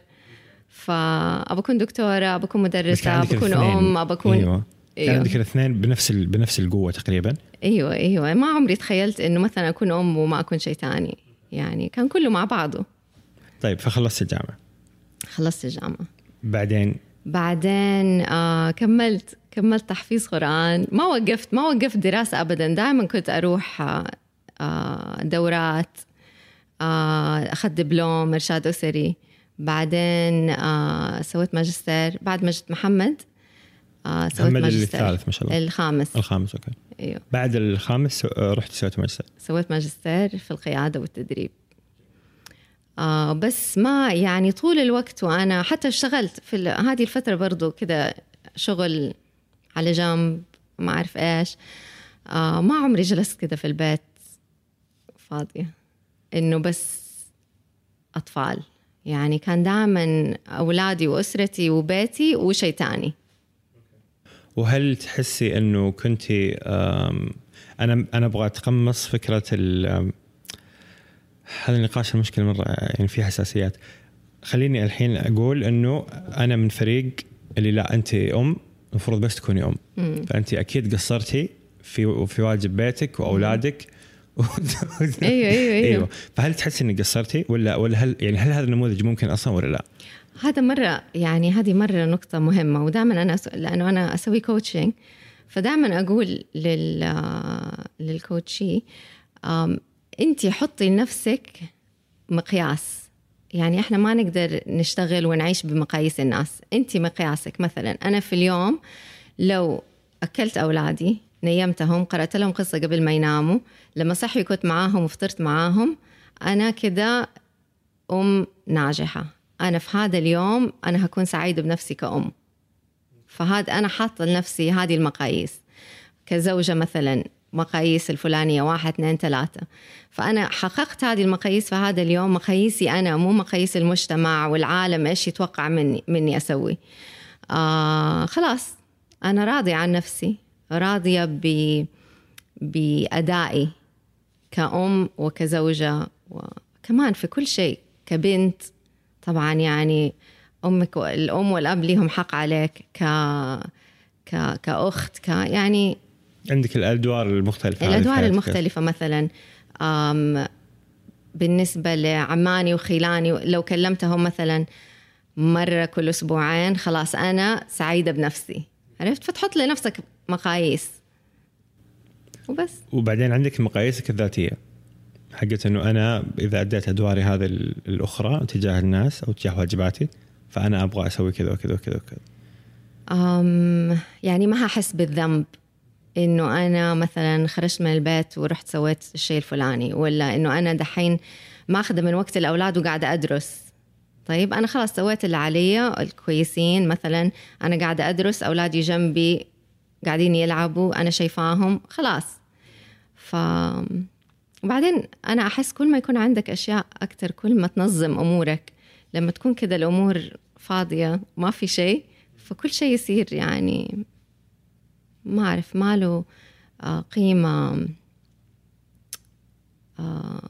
فابى اكون دكتورة ابى اكون مدرسه ابى اكون ام ابى اكون أيوة. أيوة. كان عندك الاثنين بنفس ال... بنفس القوة تقريبا. أيوه أيوه. ما عمري تخيلت إنه مثلا أكون أم وما أكون شيء ثاني. يعني كان كله مع بعضه. طيب فخلصت الجامعة. خلصت الجامعة. بعدين؟ بعدين آه كملت كملت تحفيظ قرآن. ما وقفت ما وقفت دراسة أبدا. دائما كنت أروح آه دورات آه أخذت دبلوم إرشاد أسري. بعدين آه سويت ماجستير. بعد مجد محمد آه سويت محمد ماجستير. الثالث ما شاء الله. الخامس. الخامس okay. أيوه. بعد الخامس رحت سويت ماجستير. سويت ماجستير في القيادة والتدريب. آه بس ما يعني طول الوقت وأنا حتى اشتغلت في هذه الفترة برضو كذا شغل على جنب ما أعرف إيش. آه ما عمري جلست كذا في البيت فاضية. إنه بس أطفال. يعني كان دائما أولادي وأسرتي وبيتي وشيء تاني. وهل تحسي إنه كنت أنا أنا أبغى أتقمص فكرة هذا النقاش المشكلة مرة يعني فيه حساسيات. خليني الحين أقول إنه أنا من فريق اللي لا أنت أم المفروض بس تكوني أم. مم. فأنت أكيد قصرتي في في واجب بيتك وأولادك. أيوه أيوه أيوه. أيوه. فهل تحسي إنك قصرتي ولا ولا هل يعني هل هذا النموذج ممكن أصلا ولا لا؟ هذا مرة يعني هذه مرة نقطة مهمة. ودائما أنا لأنه أنا أسوي كوتشنج فدائما أقول لل للكوتشي انت حطي لنفسك مقياس. يعني إحنا ما نقدر نشتغل ونعيش بمقاييس الناس. انت مقياسك. مثلا أنا في اليوم لو أكلت أولادي نيمتهم قرأت لهم قصة قبل ما يناموا لما صحي كنت معاهم وفطرت معاهم أنا كده أم ناجحة. أنا في هذا اليوم أنا هكون سعيده بنفسي كأم. فهذا أنا حاطة لنفسي هذه المقاييس. كزوجة مثلا مقاييس الفلانية واحد اثنين ثلاثة. فأنا حققت هذه المقاييس في هذا اليوم مقاييسي أنا مو مقاييس المجتمع والعالم إيش يتوقع مني مني أسوي. آه خلاص أنا راضية عن نفسي راضية ب بأدائي كأم وكزوجة وكمان في كل شيء كبنت. طبعا يعني أمك الأم والأب ليهم حق عليك ك ك كأخت ك يعني عندك الأدوار المختلفة الأدوار المختلفة مثلا بالنسبة لعماني وخيلاني لو كلمتهم مثلا مرة كل أسبوعين خلاص أنا سعيدة بنفسي. عرفت؟ فتحط لنفسك مقاييس. وبس. وبعدين عندك مقاييسك الذاتية. حقت إنه أنا إذا أديت أدواري هذه الأخرى تجاه الناس أو تجاه واجباتي فأنا أبغى أسوي كذا وكذا وكذا وكذا. أم يعني ما هحس بالذنب. إنه أنا مثلا خرجت من البيت ورحت سويت الشيء الفلاني ولا إنه أنا دحين ماخذه من وقت الأولاد وقاعدة أدرس. طيب أنا خلاص سويت اللي علي الكويسين مثلا أنا قاعدة أدرس أولادي جنبي قاعدين يلعبوا أنا شايفاهم خلاص. ف وبعدين أنا أحس كل ما يكون عندك أشياء أكثر كل ما تنظم أمورك. لما تكون كذا الأمور فاضية ما في شيء فكل شيء يصير يعني ما أعرف ما له آه، قيمة آه،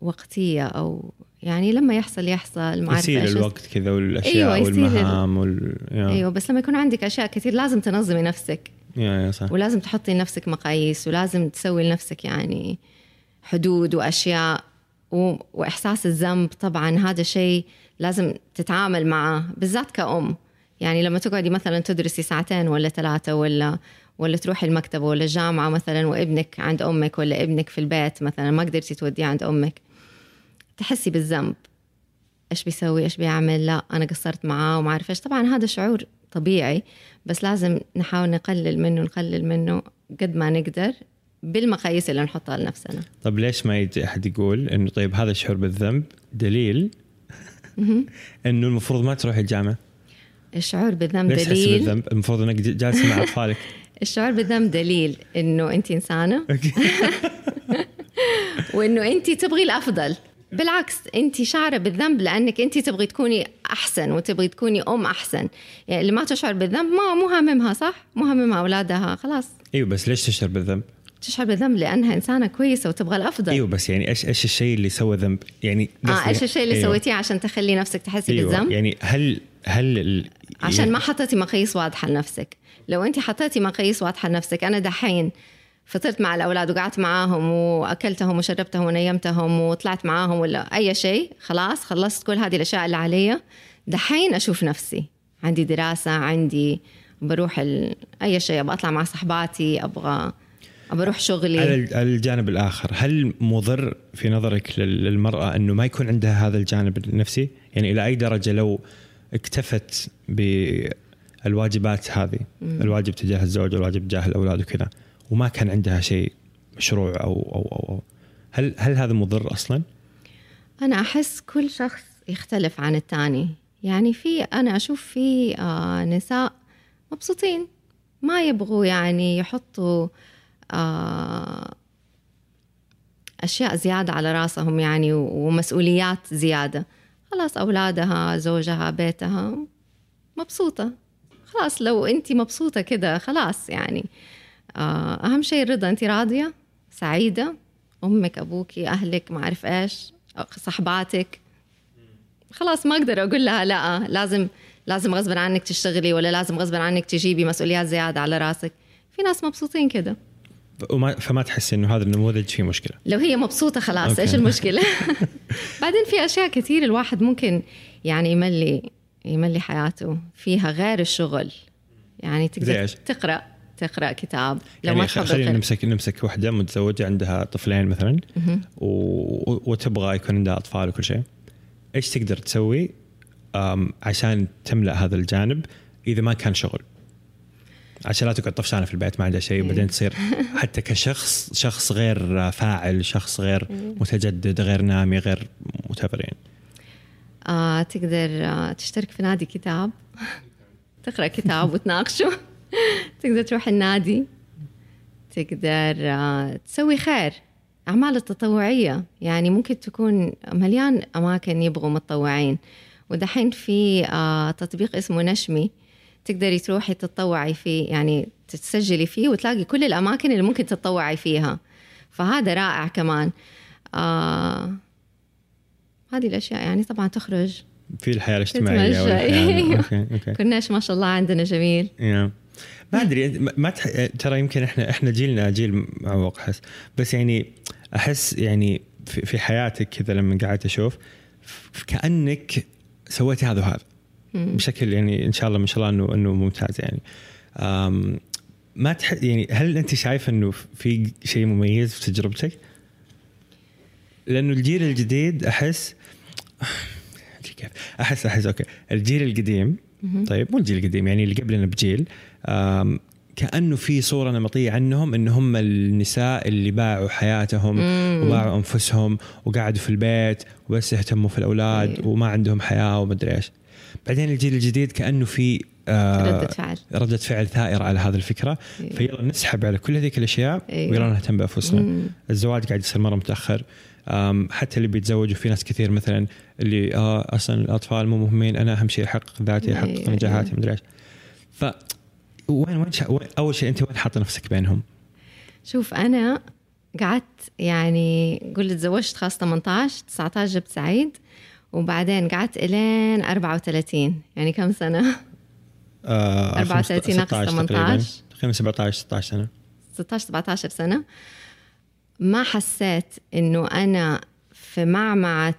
وقتية أو يعني لما يحصل يحصل ما يصير الوقت كذا والأشياء أيوة والمهام وال... أيوه بس لما يكون عندك أشياء كثير لازم تنظمي نفسك. يا يا صح. ولازم تحطي لنفسك مقاييس ولازم تسوي لنفسك يعني حدود وأشياء و... وإحساس الذنب. طبعا هذا شيء لازم تتعامل معه بالذات كأم. يعني لما تقعدي مثلا تدرسي ساعتين ولا ثلاثة ولا ولا تروحي المكتبة ولا الجامعة مثلا وابنك عند أمك ولا ابنك في البيت مثلا ما قدرتي توديه عند أمك تحسي بالذنب. إيش بيسوي؟ إيش بيعمل؟ لا أنا قصرت معاه وما أعرف إيش. طبعا هذا شعور طبيعي بس لازم نحاول نقلل منه نقلل منه قد ما نقدر بالمقاييس اللي نحطها لنفسنا. طب ليش ما يجي أحد يقول إنه طيب هذا الشعور بالذنب؟ دليل إنه المفروض ما تروح الجامعة. الشعور بالذنب ليش دليل؟ بالذنب؟ المفروض إنك جالسه مع أطفالك. الشعور بالذنب دليل إنه أنت إنسانة. وإنه أنت تبغي الأفضل. بالعكس أنت شعرة بالذنب لأنك أنت تبغي تكوني أحسن وتبغي تكوني أم أحسن. يعني اللي ما تشعر بالذنب ما مو هاممها صح؟ مو هاممها أولادها خلاص. إيوه بس ليش تشعر بالذنب؟ تشعر بالذنب لأنها إنسانة كويسة وتبغى الأفضل. إيوه بس يعني إيش إيش الشيء اللي سوى ذنب؟ يعني آه إيش الشيء اللي أيوة. سويتيه عشان تخلي نفسك تحسي أيوة. بالذنب؟ يعني هل هل ال... عشان يعني... ما حطيتي مقاييس واضحة لنفسك. لو انت حطيتي مقاييس واضحة لنفسك أنا دحين فطرت مع الأولاد وقعدت معاهم وأكلتهم وشربتهم ونيمتهم وطلعت معاهم ولا أي شيء خلاص خلصت كل هذه الأشياء اللي علي دحين أشوف نفسي. عندي دراسة عندي بروح ال... أي شيء أبغى أطلع مع صحباتي أبغى أروح شغلي. على الجانب الآخر هل مضر في نظرك للمرأة إنه ما يكون عندها هذا الجانب النفسي؟ يعني إلى أي درجة لو اكتفت بالواجبات هذه مم. الواجب تجاه الزوج والواجب تجاه الأولاد وكذا وما كان عندها شيء مشروع أو أو أو, أو. هل هل هذا مضر أصلا؟ أنا أحس كل شخص يختلف عن الثاني يعني في أنا أشوف في آه نساء مبسوطين ما يبغوا يعني يحطوا آه أشياء زيادة على رأسهم يعني ومسؤوليات زيادة خلاص أولادها زوجها بيتها مبسوطة. خلاص لو انت مبسوطة كده خلاص يعني. آه، أهم شيء الرضا. انت راضية؟ سعيدة؟ أمك أبوك أهلك ما أعرف إيش صحباتك؟ خلاص ما أقدر أقول لها لا لازم لازم غصبا عنك تشتغلي ولا لازم غصبا عنك تجيبي مسؤوليات زيادة على راسك. في ناس مبسوطين كده. وما فما تحسي إنه هذا النموذج فيه مشكلة؟ لو هي مبسوطة خلاص أوكي. إيش المشكلة؟ بعدين في أشياء كثير الواحد ممكن يعني يملي يملي حياته. فيها غير الشغل. يعني تقدر تقرأ تقرأ كتاب. لو يعني ما تحب خلينا نمسك نمسك وحدة متزوجة عندها طفلين مثلا و... وتبغى يكون عندها أطفال وكل شيء. إيش تقدر تسوي عشان تملأ هذا الجانب إذا ما كان شغل؟ عشان لا تقعد طفشانه في البيت ما عندها شيء. وبعدين تصير حتى كشخص شخص غير فاعل شخص غير متجدد غير نامي غير متفر يعني. آه تقدر آه تشترك في نادي كتاب. تقرأ كتاب وتناقشه. تقدر تروح النادي. تقدر آه، تسوي خير. أعمال التطوعية. يعني ممكن تكون مليان أماكن يبغوا متطوعين. ودحين في آه، تطبيق اسمه نشمي. تقدري تروحي تتطوعي فيه يعني تسجلي فيه وتلاقي كل الأماكن اللي ممكن تتطوعي فيها. فهذا رائع كمان. آه هذه الأشياء يعني طبعا تخرج. في الحياة الاجتماعية okay. okay. كناش ما شاء الله عندنا جميل. yeah. ما أدري ما تح... ترى يمكن إحنا إحنا جيلنا جيل معوق أحس. بس يعني أحس يعني في, في حياتك كذا لما قعدت أشوف كأنك سويتي هذا وهذا. بشكل يعني إن شاء الله ما شاء الله إنه إنه ممتاز يعني ما تح... يعني هل أنت شايف إنه في شيء مميز في تجربتك؟ لأنه الجيل الجديد أحس كيف أحس أحس okay الجيل القديم طيب مو الجيل القديم يعني اللي قبلنا بجيل كأنه في صورة نمطية عنهم إن هم النساء اللي باعوا حياتهم مم. وباعوا أنفسهم وقعدوا في البيت وبس يهتموا في الأولاد أيوه. وما عندهم حياة ومدري إيش بعدين الجيل الجديد كأنه في آه ردة فعل. ردة فعل ثائرة على هذه الفكرة. أيوه. فيلا نسحب على كل هذيك الأشياء أيوه. ويلا نهتم بأنفسنا. الزواج قاعد يصير مرة متأخر. حتى اللي بيتزوجوا في ناس كثير مثلا اللي آه أصلا الأطفال مو مهمين أنا أهم شيء أحقق ذاتي أحقق أيوة، نجاحاتي مدري إيش. ف وين وين أول شيء أنت وين حاطه نفسك بينهم؟ شوف أنا قعدت يعني قلت تزوجت خلاص 18 19 جبت سعيد. وبعدين قعدت إلين 34 يعني كم سنة؟ آه 34 ناقص 16 18. تقريبا. تقريبا 17 16 سنة. 16 17 سنة. ما حسيت إنه أنا في معمعة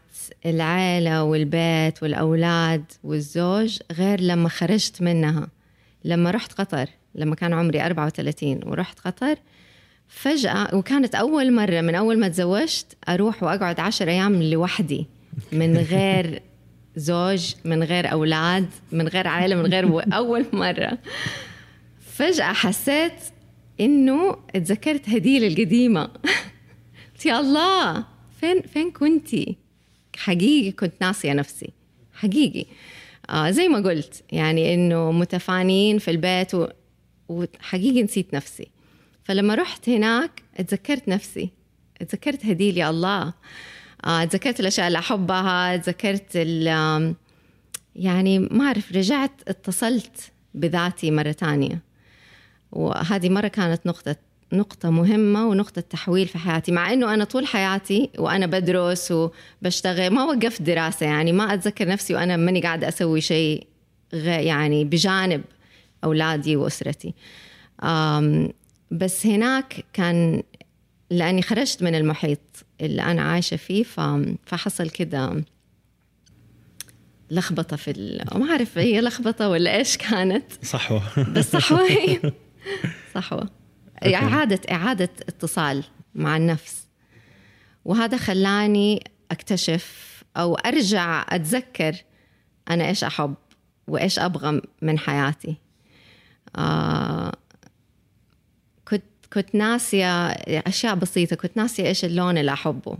العيلة والبيت والأولاد والزوج غير لما خرجت منها. لما رحت قطر لما كان عمري 34 ورحت قطر فجأة وكانت أول مرة من أول ما تزوجت أروح وأقعد عشر أيام لوحدي. من غير زوج من غير أولاد من غير عائلة من غير أول مرة. فجأة حسيت إنه تذكرت هديل القديمة. قلت يا الله فين فين كنتي؟ حقيقي كنت ناسية نفسي. حقيقي. آه زي ما قلت يعني إنه متفانيين في البيت. وحقيقي نسيت نفسي. فلما رحت هناك اتذكرت نفسي. اتذكرت هديل يا الله. آه، اتذكرت الأشياء اللي أحبها آم، يعني ما أعرف رجعت اتصلت بذاتي مرة تانية وهذه مرة كانت نقطة نقطة مهمة ونقطة تحويل في حياتي مع إنه أنا طول حياتي وأنا بدرس وبشتغل ما وقفت دراسة يعني ما أتذكر نفسي وأنا ماني قاعدة أسوي شيء يعني بجانب أولادي وأسرتي. آم، بس هناك كان لأني خرجت من المحيط اللي أنا عايشة فيه فحصل كده لخبطة في ال... ما أعرف هي لخبطة ولا إيش كانت. صحوة. بس صحوة. صحوة. إعادة إعادة اتصال مع النفس. وهذا خلاني أكتشف أو أرجع أتذكر أنا إيش أحب وإيش أبغى من حياتي. آه كنت ناسية أشياء بسيطة. كنت ناسية إيش اللون اللي أحبه.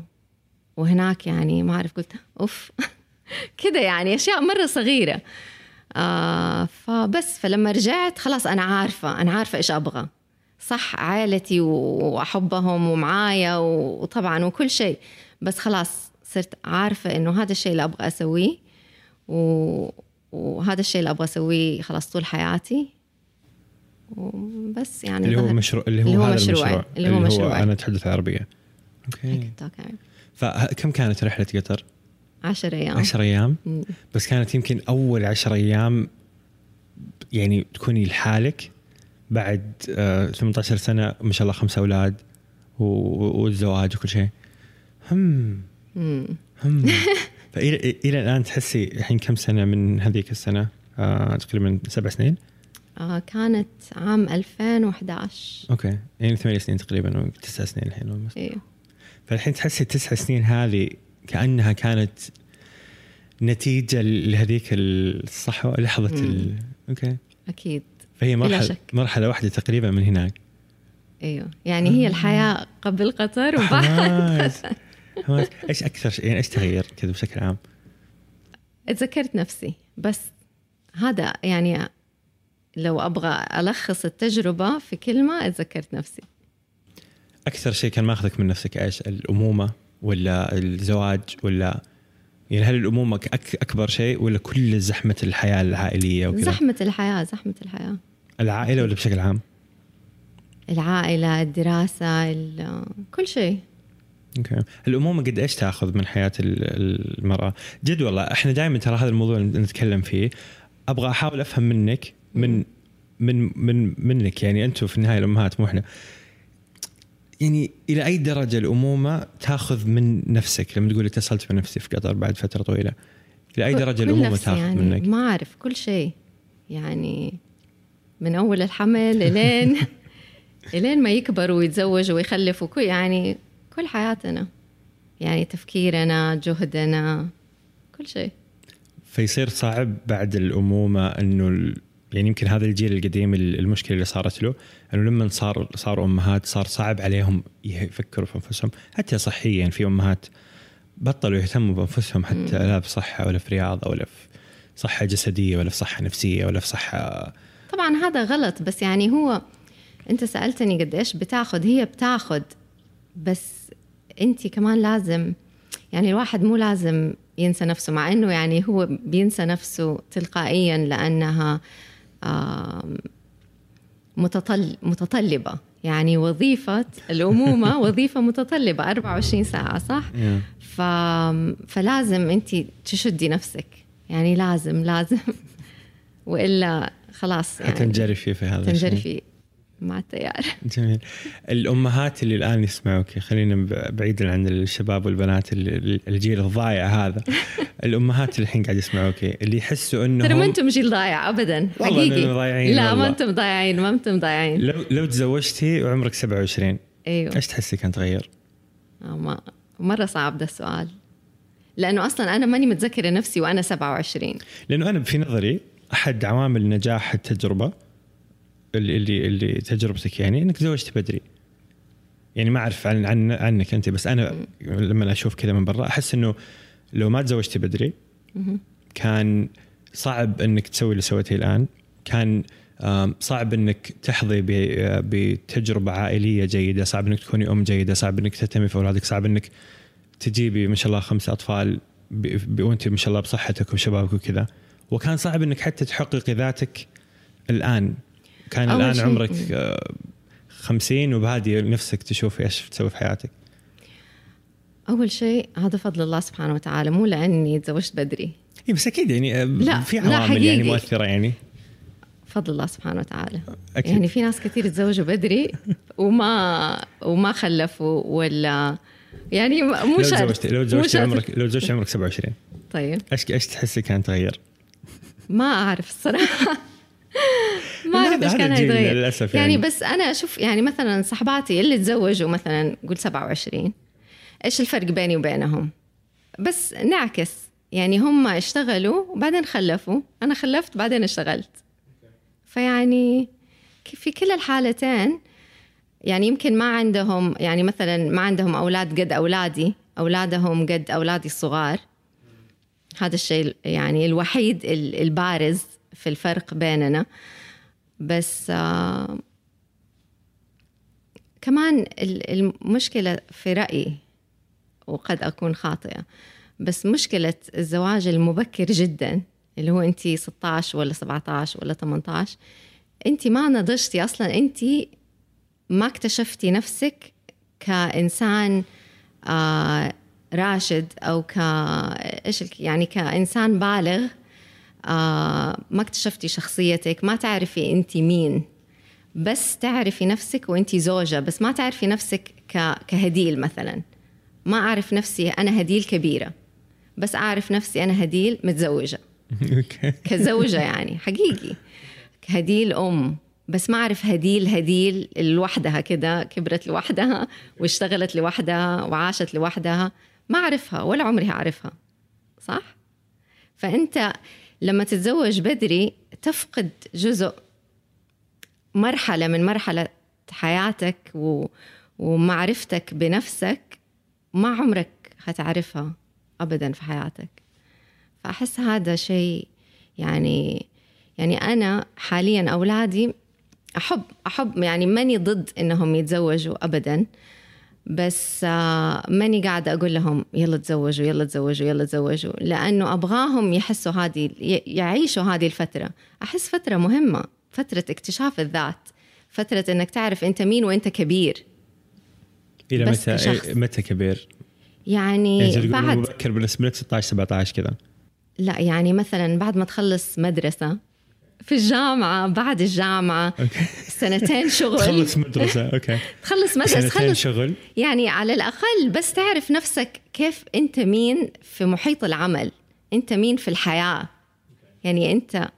وهناك يعني ما أعرف قلت أوف. كده يعني أشياء مرة صغيرة. آه فبس فلما رجعت خلاص أنا عارفة أنا عارفة إيش أبغى. صح عائلتي وأحبهم ومعايا وطبعا وكل شيء. بس خلاص صرت عارفة إنه هذا الشيء اللي أبغى أسويه. و... وهذا الشيء اللي أبغى أسويه خلاص طول حياتي. وبس يعني اللي هو مشروع اللي هو, اللي هو هذا مشروعي. المشروع اللي هو مشروعي. أنا أتحدث عربية okay okay. فكم كانت رحلة قطر؟ عشر أيام 10 أيام مم. بس كانت يمكن أول 10 أيام يعني تكوني لحالك بعد آه 18 سنة ما شاء الله خمس أولاد والزواج وكل شيء هم مم. هم فالى إلى الآن تحسي الحين كم سنة من هذيك السنة؟ آه تقريبا سبع سنين آه كانت عام 2011 okay. يعني ثمانية سنين تقريبا أو تسع سنين الحين. إيوه. فالحين تحسي التسع سنين هذه كأنها كانت نتيجة لهذيك الصحوة لحظة ال... okay. أكيد. فهي مرحلة. مرحلة واحدة تقريبا من هناك. إيوه. يعني هي الحياة قبل قطر وبعد. حماس. حماس. إيش أكثر شيء يعني إيش تغير كذا بشكل عام؟ تذكرت نفسي. بس هذا يعني لو أبغى ألخص التجربة في كلمة اتذكرت نفسي أكثر شيء كان ماخذك من نفسك إيش؟ الأمومة ولا الزواج ولا يعني هل الأمومة أك أكبر شيء ولا كل زحمة الحياة العائلية وكذا؟ زحمة الحياة زحمة الحياة العائلة ولا بشكل عام؟ العائلة الدراسة ال- كل شيء أوكي الأمومة قد إيش تأخذ من حياة ال- المرأة؟ جد والله إحنا دائما ترى هذا الموضوع نتكلم فيه أبغى أحاول أفهم منك من من من منك يعني أنتم في النهاية الأمهات مو إحنا. يعني إلى أي درجة الأمومة تأخذ من نفسك؟ لما تقول اتصلت بنفسي في قطر بعد فترة طويلة. إلى أي درجة الأمومة تأخذ يعني. منك؟ ما أعرف كل شيء. يعني من أول الحمل الين إلين ما يكبروا ويتزوجوا ويخلفوا. كل يعني كل حياتنا. يعني تفكيرنا جهدنا كل شيء. فيصير صعب بعد الأمومة إنه يعني يمكن هذا الجيل القديم ال- المشكلة اللي صارت له إنه لما صار صاروا أمهات صار صعب عليهم يفكروا في أنفسهم حتى صحيا في أمهات بطلوا يهتموا بأنفسهم حتى لا في صحة ولا في رياضة ولا في صحة جسدية ولا في صحة نفسية ولا في صحة طبعا هذا غلط بس يعني هو أنت سألتني قد إيش بتاخذ هي بتاخذ بس أنت كمان لازم يعني الواحد مو لازم ينسى نفسه مع إنه يعني هو بينسى نفسه تلقائيا لأنها متطل متطلبة. يعني وظيفة الأمومة وظيفة متطلبة 24 ساعة صح؟ ف... فلازم انت تشدي نفسك. يعني لازم لازم. وإلا خلاص يعني. تنجرفي في هذا تنجرفي مع التيار. جميل. الأمهات اللي الآن يسمعوك خلينا بعيدا عن الشباب والبنات الجيل الضايع هذا. الأمهات اللي الحين قاعد يسمعوك اللي يحسوا انه ترى ما أنتم جيل ضايع ابدا حقيقي. ضايعين لا ما أنتم ضايعين ما أنتم ضايعين. لو لو تزوجتي وعمرك 27 أيوه. إيش تحسي كان تغير؟ آه ما مرة صعب ده السؤال. لأنه أصلا أنا ماني متذكرة نفسي وأنا 27 لأنه أنا في نظري أحد عوامل نجاح التجربة اللي اللي, اللي تجربتك يعني إنك تزوجت بدري. يعني ما أعرف عن, عن عنك أنت بس أنا لما أشوف كذا من برا أحس إنه لو ما تزوجتي بدري كان صعب إنك تسوي اللي سويتيه الآن. كان صعب إنك تحظي بتجربة عائلية جيدة. صعب إنك تكوني أم جيدة. صعب إنك تهتمي في أولادك. صعب إنك تجيبي ما شاء الله خمسة أطفال وأنت ما شاء الله بصحتك وشبابك وكذا. وكان صعب إنك حتى تحققي ذاتك الآن. كان الآن. عمرك آه، خمسين وبهذه نفسك تشوفي إيش تسوي في حياتك؟ أول شيء هذا فضل الله سبحانه وتعالى مو لأني تزوجت بدري. إي بس أكيد يعني آه، لا في عوامل يعني مؤثرة يعني. فضل الله سبحانه وتعالى. أكيد. يعني في ناس كثير تزوجوا بدري وما وما خلفوا ولا يعني مو شرط لو تزوجت لو تزوجت عمرك لو تزوجت عمرك 27 طيب. إيش إيش تحسي كان تغير؟ ما أعرف الصراحة. إيش كان يتغير للأسف يعني. يعني. بس أنا أشوف يعني مثلا صحباتي اللي تزوجوا مثلا قول 27 إيش الفرق بيني وبينهم؟ بس نعكس. يعني هم اشتغلوا وبعدين خلفوا أنا خلفت بعدين اشتغلت. فيعني في كل الحالتين يعني يمكن ما عندهم يعني مثلا ما عندهم أولاد قد أولادي أولادهم قد أولادي الصغار. هذا الشيء يعني الوحيد البارز في الفرق بيننا. بس آه كمان المشكلة في رأيي وقد أكون خاطئة بس مشكلة الزواج المبكر جدا اللي هو أنت 16 ولا 17 ولا 18 أنت ما نضجتي أصلا أنت ما اكتشفتي نفسك كإنسان آه راشد أو ك إيش يعني كإنسان بالغ آه ما اكتشفتي شخصيتك ما تعرفي انت مين بس تعرفي نفسك وانت زوجة بس ما تعرفي نفسك كهديل مثلا. ما أعرف نفسي أنا هديل كبيرة بس أعرف نفسي أنا هديل متزوجة. كزوجة يعني حقيقي. هديل أم بس ما أعرف هديل هديل لوحدها كده كبرت لوحدها واشتغلت لوحدها وعاشت لوحدها. ما أعرفها ولا عمري هعرفها صح؟ فأنت لما تتزوج بدري تفقد جزء مرحلة من مرحلة حياتك و... ومعرفتك بنفسك ما عمرك هتعرفها أبدا في حياتك. فأحس هذا شيء يعني يعني أنا حاليا أولادي أحب أحب يعني ماني ضد إنهم يتزوجوا أبدا. بس آه، ماني قاعدة أقول لهم يلا تزوجوا يلا تزوجوا يلا تزوجوا لأنه أبغاهم يحسوا هذه يعيشوا هذه الفترة. أحس فترة مهمة فترة اكتشاف الذات فترة إنك تعرف أنت مين وأنت كبير. إلى متى متى كبير؟ يعني, يعني بعد مبكر بالنسبة لك 16 17 كذا. لا يعني مثلا بعد ما تخلص مدرسة في الجامعة بعد الجامعة. okay. سنتين شغل. تخلص مدرسة okay. تخلص مدرسة سنتين تخلص شغل. يعني على الأقل بس تعرف نفسك كيف أنت مين في محيط العمل. أنت مين في الحياة. يعني أنت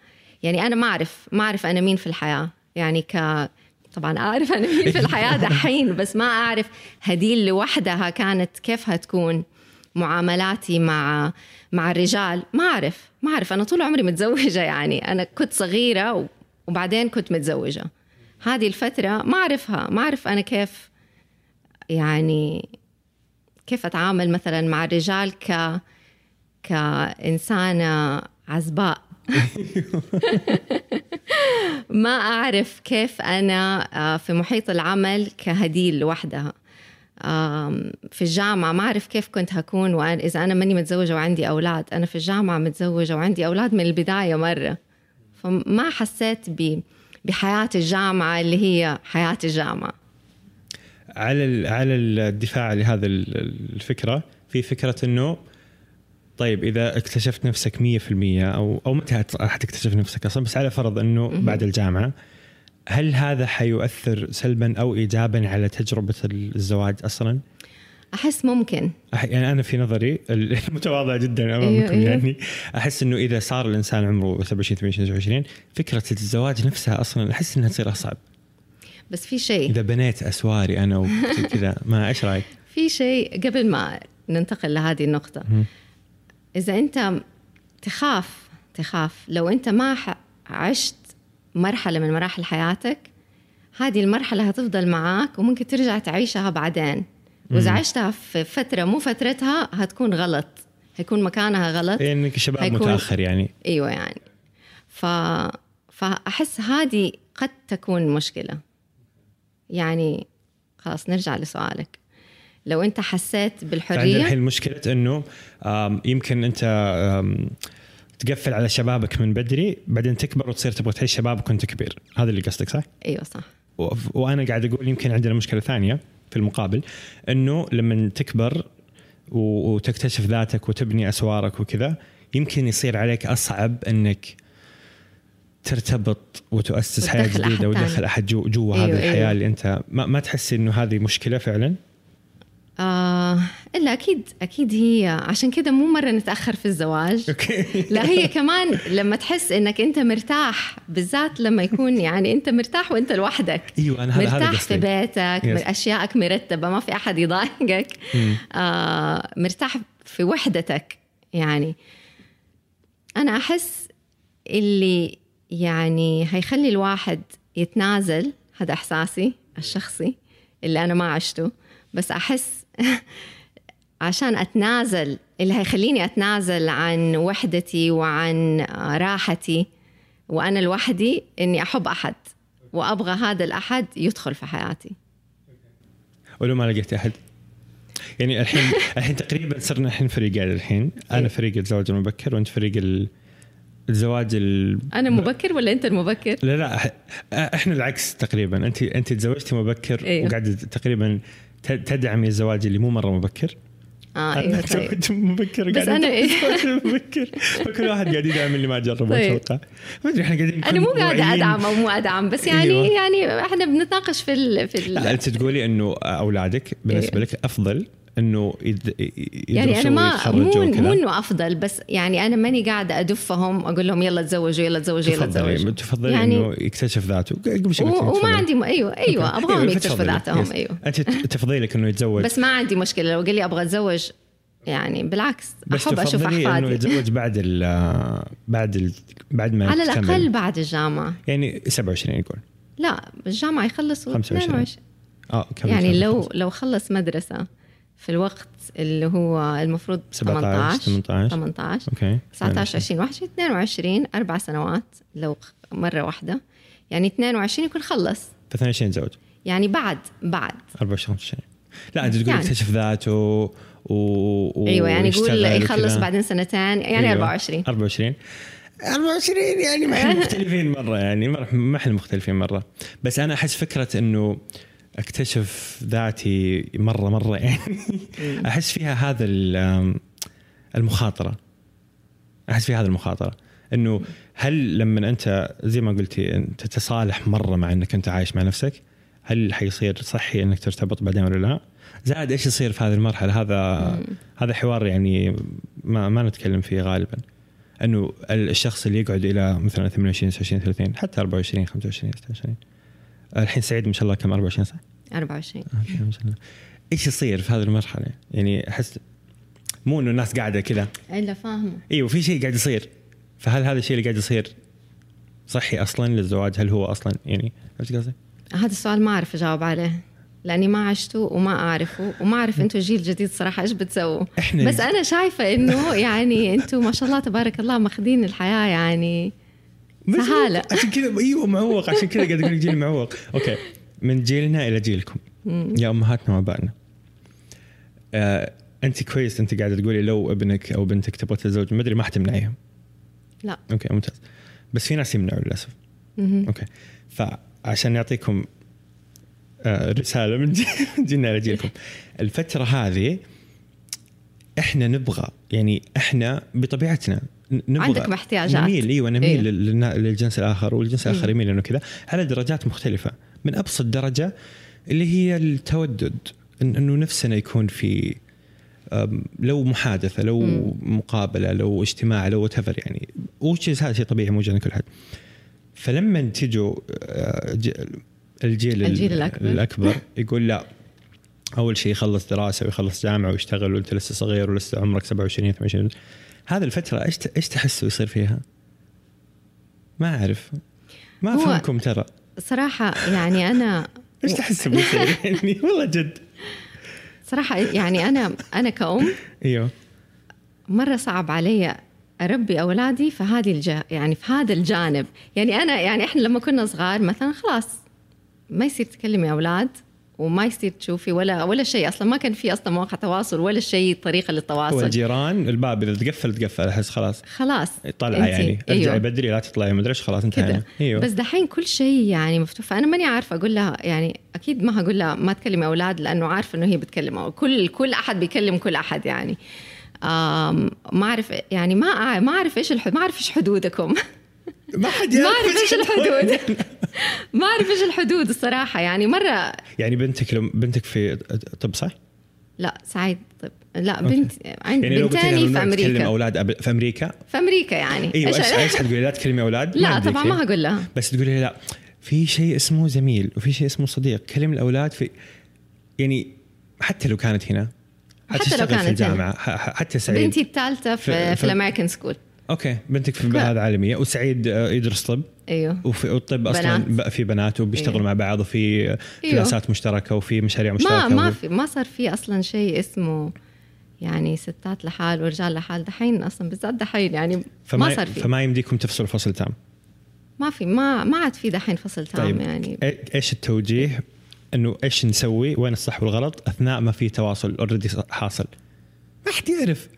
يعني أنا ما أعرف ما أعرف أنا مين في الحياة. يعني ك طبعا أعرف أنا مين في الحياة دحين بس ما أعرف هديل لوحدها كانت كيف هتكون معاملاتي مع مع الرجال. ما أعرف ما أعرف. أنا طول عمري متزوجة يعني. أنا كنت صغيرة وبعدين كنت متزوجة. هذه الفترة ما أعرفها. ما أعرف أنا كيف يعني كيف أتعامل مثلا مع الرجال ك كإنسانة عزباء. ما أعرف كيف أنا آه، في محيط العمل كهديل لوحدها. في الجامعة ما أعرف كيف كنت هكون وأنا إذا أنا ماني متزوجة وعندي أولاد. أنا في الجامعة متزوجة وعندي أولاد من البداية مرة. فما حسيت بحياة الجامعة اللي هي حياة الجامعة. على على الدفاع لهذا الفكرة في فكرة أنه طيب إذا اكتشفت نفسك 100% أو أو متى حتكتشف نفسك أصلا بس على فرض إنه بعد الجامعة هل هذا حيؤثر سلبا أو ايجابا على تجربة الزواج أصلا؟ أحس ممكن يعني أنا في نظري المتواضع جدا أمامكم أيوه أيوه. يعني أحس إنه إذا صار الإنسان عمره 27 28 29 فكرة الزواج نفسها أصلا أحس إنها تصير أصعب بس في شيء إذا بنيت أسواري أنا وكذا ما إيش رأيك؟ في شيء قبل ما ننتقل لهذه النقطة إذا أنت تخاف تخاف لو أنت ما عشت مرحلة من مراحل حياتك هذه المرحلة هتفضل معاك وممكن ترجع تعيشها بعدين. وإذا عشتها في فترة مو فترتها هتكون غلط. هيكون مكانها غلط. إيه، إنك شباب هيكون... متأخر يعني. أيوه يعني. ف فأحس هذه قد تكون مشكلة. يعني خلاص نرجع لسؤالك. لو أنت حسيت بالحرية؟ عندنا الحين مشكلة إنه يمكن أنت تقفل على شبابك من بدري بعدين تكبر وتصير تبغى تعيش شبابك وانت كبير. هذا اللي قصدك صح؟ أيوه صح. وأنا قاعد أقول يمكن عندنا مشكلة ثانية في المقابل إنه لما تكبر وتكتشف ذاتك وتبني أسوارك وكذا يمكن يصير عليك أصعب إنك ترتبط وتؤسس حياة جديدة وتدخل أحد جوا جو أيوة هذه الحياة أيوة. اللي أنت. ما, ما تحسي إنه هذه مشكلة فعلا؟ آه إلا أكيد أكيد هي عشان كذا مو مرة نتأخر في الزواج. أوكي. لا هي كمان لما تحس إنك أنت مرتاح بالذات لما يكون يعني أنت مرتاح وأنت لوحدك. أيوه أنا مرتاح في بيتك. أشيائك مرتبة ما في أحد يضايقك. آه مرتاح في وحدتك. يعني أنا أحس اللي يعني هيخلي الواحد يتنازل هذا إحساسي الشخصي اللي أنا ما عشته بس أحس عشان أتنازل اللي هيخليني أتنازل عن وحدتي وعن راحتي وأنا لوحدي إني أحب أحد وأبغى هذا الأحد يدخل في حياتي ولو ما لقيت أحد يعني الحين الحين تقريبا صرنا الحين فريقين الحين أنا إيه. فريق الزواج المبكر وأنت فريق الزواج ال... أنا مبكر ولا أنت المبكر؟ لا لا إحنا العكس تقريبا أنت أنت تزوجتي مبكر أيوه. وقاعدة تقريبا تدعمي الزواج اللي مو مرة مبكر آه أيوه طيب مبكر بس أنا إيه مبكر فكل واحد قاعد يدعم اللي ما جرب طيب. أتوقع ما أدري إحنا قاعدين أنا مو قاعدة أدعم أو مو أدعم بس يعني أيوة. يعني إحنا بنتناقش في ال في ال لا أنت تقولي إنه أولادك بالنسبة أيوة. لك أفضل إنه يعني أنا ما مو مو إنه أفضل بس يعني أنا ماني قاعدة أدفهم أقول لهم يلا تزوجوا يلا تزوجوا يلا تزوجوا. تفضلي يعني إنه يكتشف ذاته. قبل شوي وما عندي م... أيوه أيوه أبغاهم أيوة يكتشفوا ذاتهم أيوه. أنت تفضيلك إنه يتزوج. بس ما عندي مشكلة. لو قال لي أبغى أتزوج يعني بالعكس بس أحب أشوف أحفادي. إنه يتزوج بعد ال بعد ال بعد ما على الأقل بعد الجامعة. يعني 27 يقول. لا الجامعة يخلص 25 آه يعني لو لو خلص مدرسة. في الوقت اللي هو المفروض 17 18 18 أوكي 19 20 21 22 أربع سنوات لو مرة واحدة. يعني 22 يكون خلص. ف 22 زوج. يعني بعد بعد. 24 25 لا أنت تقول يعني. اكتشف ذاته و... و... أيوه يعني يقول يخلص بعدين سنتين يعني أيوة. 24 24 24 يعني ما إحنا مختلفين مرة يعني ما إحنا مختلفين مرة. بس أنا أحس فكرة إنه أكتشف ذاتي مرة مرة. يعني أحس فيها هذا المخاطرة. أحس فيها هذا المخاطرة. إنه هل لما أنت زي ما قلتي أنت تتصالح مرة مع إنك أنت عايش مع نفسك هل حيصير صحي إنك ترتبط بعدين ولا لا؟ زائد إيش يصير في هذه المرحلة؟ هذا هذا حوار يعني ما ما نتكلم فيه غالبا. إنه الشخص اللي يقعد إلى مثلا 28 29 30 حتى 24 25 26 الحين سعيد ما شاء الله كم 24 صح؟ 24 أوكي ما شاء الله إيش يصير في هذه المرحلة؟ يعني أحس مو إنه الناس قاعدة كذا إلا فاهمة إيوه في شيء قاعد يصير فهل هذا الشيء اللي قاعد يصير صحي أصلا للزواج؟ هل هو أصلا يعني إيش قصدي؟ هذا السؤال ما أعرف أجاوب عليه لأني ما عشته وما أعرفه وما أعرف أنتم الجيل الجديد صراحة إيش بتسووا بس أنا شايفة إنه يعني أنتم ما شاء الله تبارك الله ماخذين الحياة يعني سهاله عشان كذا إيوه معوق. عشان كذا قاعد أقول جيل معوق. أوكي. من جيلنا إلى جيلكم. يا أمهاتنا وأبائنا. آه أنت كويس. أنت قاعدة تقولي لو ابنك أو بنتك تبغى تتزوج ما أدري ما حتمنعيهم لا. okay ممتاز. بس في ناس يمنعوا للأسف. okay. فعشان نعطيكم آه رسالة من جيلنا لجيلكم الفترة هذه إحنا نبغى يعني إحنا بطبيعتنا نبغى عندك احتياجات نميل إيوه نميل إيه؟ للجنس الآخر والجنس الآخر يميل انه كذا. على درجات مختلفة. من أبسط درجة اللي هي التودد إنه نفسنا يكون في لو محادثة لو مم. مقابلة لو اجتماع لو وات يعني. وش هذا شيء طبيعي موجود عند كل حد. فلما تجوا آه، الجيل, الجيل الأكبر. الأكبر يقول لا أول شيء يخلص دراسة ويخلص جامعة ويشتغل وانت لسه صغير ولسه عمرك 27 28 هذه الفترة إيش إيش تحسوا يصير فيها؟ ما أعرف. ما أفهمكم ترى. صراحة يعني أنا إيش تحس بيصير يعني؟ والله جد. صراحة يعني أنا أنا كأم إيوه. مرة صعب علي أربي أولادي في هذه الج... يعني في هذا الجانب. يعني أنا يعني إحنا لما كنا صغار مثلا خلاص ما يصير تكلمي أولاد. وما يصير تشوفي ولا ولا شيء. أصلا ما كان في أصلا مواقع تواصل ولا شيء طريقة للتواصل. هو الجيران الباب إذا تقفل تقفل أحس خلاص. خلاص. طلعه يعني. ارجعي أيوه. بدري لا تطلعي مدري إيش خلاص انتهينا. أيوه. بس دحين كل شيء يعني مفتوح. فأنا ماني عارفة أقول لها يعني أكيد ما هقول لها ما تكلمي أولاد لأنه عارفة إنه هي بتكلم. كل كل أحد بيكلم كل أحد يعني. ما أعرف يعني ما ما أعرف إيش ما أعرف إيش حدودكم. ما حد ما أعرف إيش الحدود. ما أعرف إيش الحدود الصراحة يعني مرة يعني بنتك لو بنتك في طب صح؟ لا سعيد طب لا بنت عندي يعني بنتاني في أمريكا. تكلم أولاد في أمريكا؟ في أمريكا يعني. إيوه إيش إيش حتقولي لا تكلمي أولاد لا طبعا ما هقول لها. بس تقولي لا في شيء اسمه زميل وفي شيء اسمه صديق. كلم الأولاد في يعني حتى لو كانت هنا حتى لو كانت في الجامعة حتى سعيد. بنتي الثالثة في, في, في ال American School okay بنتك في بلد عالمية. وسعيد آه، يدرس طب. أيوه. وفي الطب أصلا بنات. في بنات وبيشتغلوا أيوه. مع بعض وفي أيوه. class ات مشتركة وفي مشاريع مشتركة ما ما في ما صار في أصلا شيء اسمه يعني ستات لحال ورجال لحال. دحين أصلا بالذات دحين يعني فما ما صار في. فما يمديكم تفصلوا فصل تام؟ ما في ما ما عاد في دحين فصل تام طيب. يعني. إيش التوجيه؟ إنه إيش نسوي؟ وين الصح والغلط؟ أثناء ما في تواصل already حاصل. ما حد يعرف.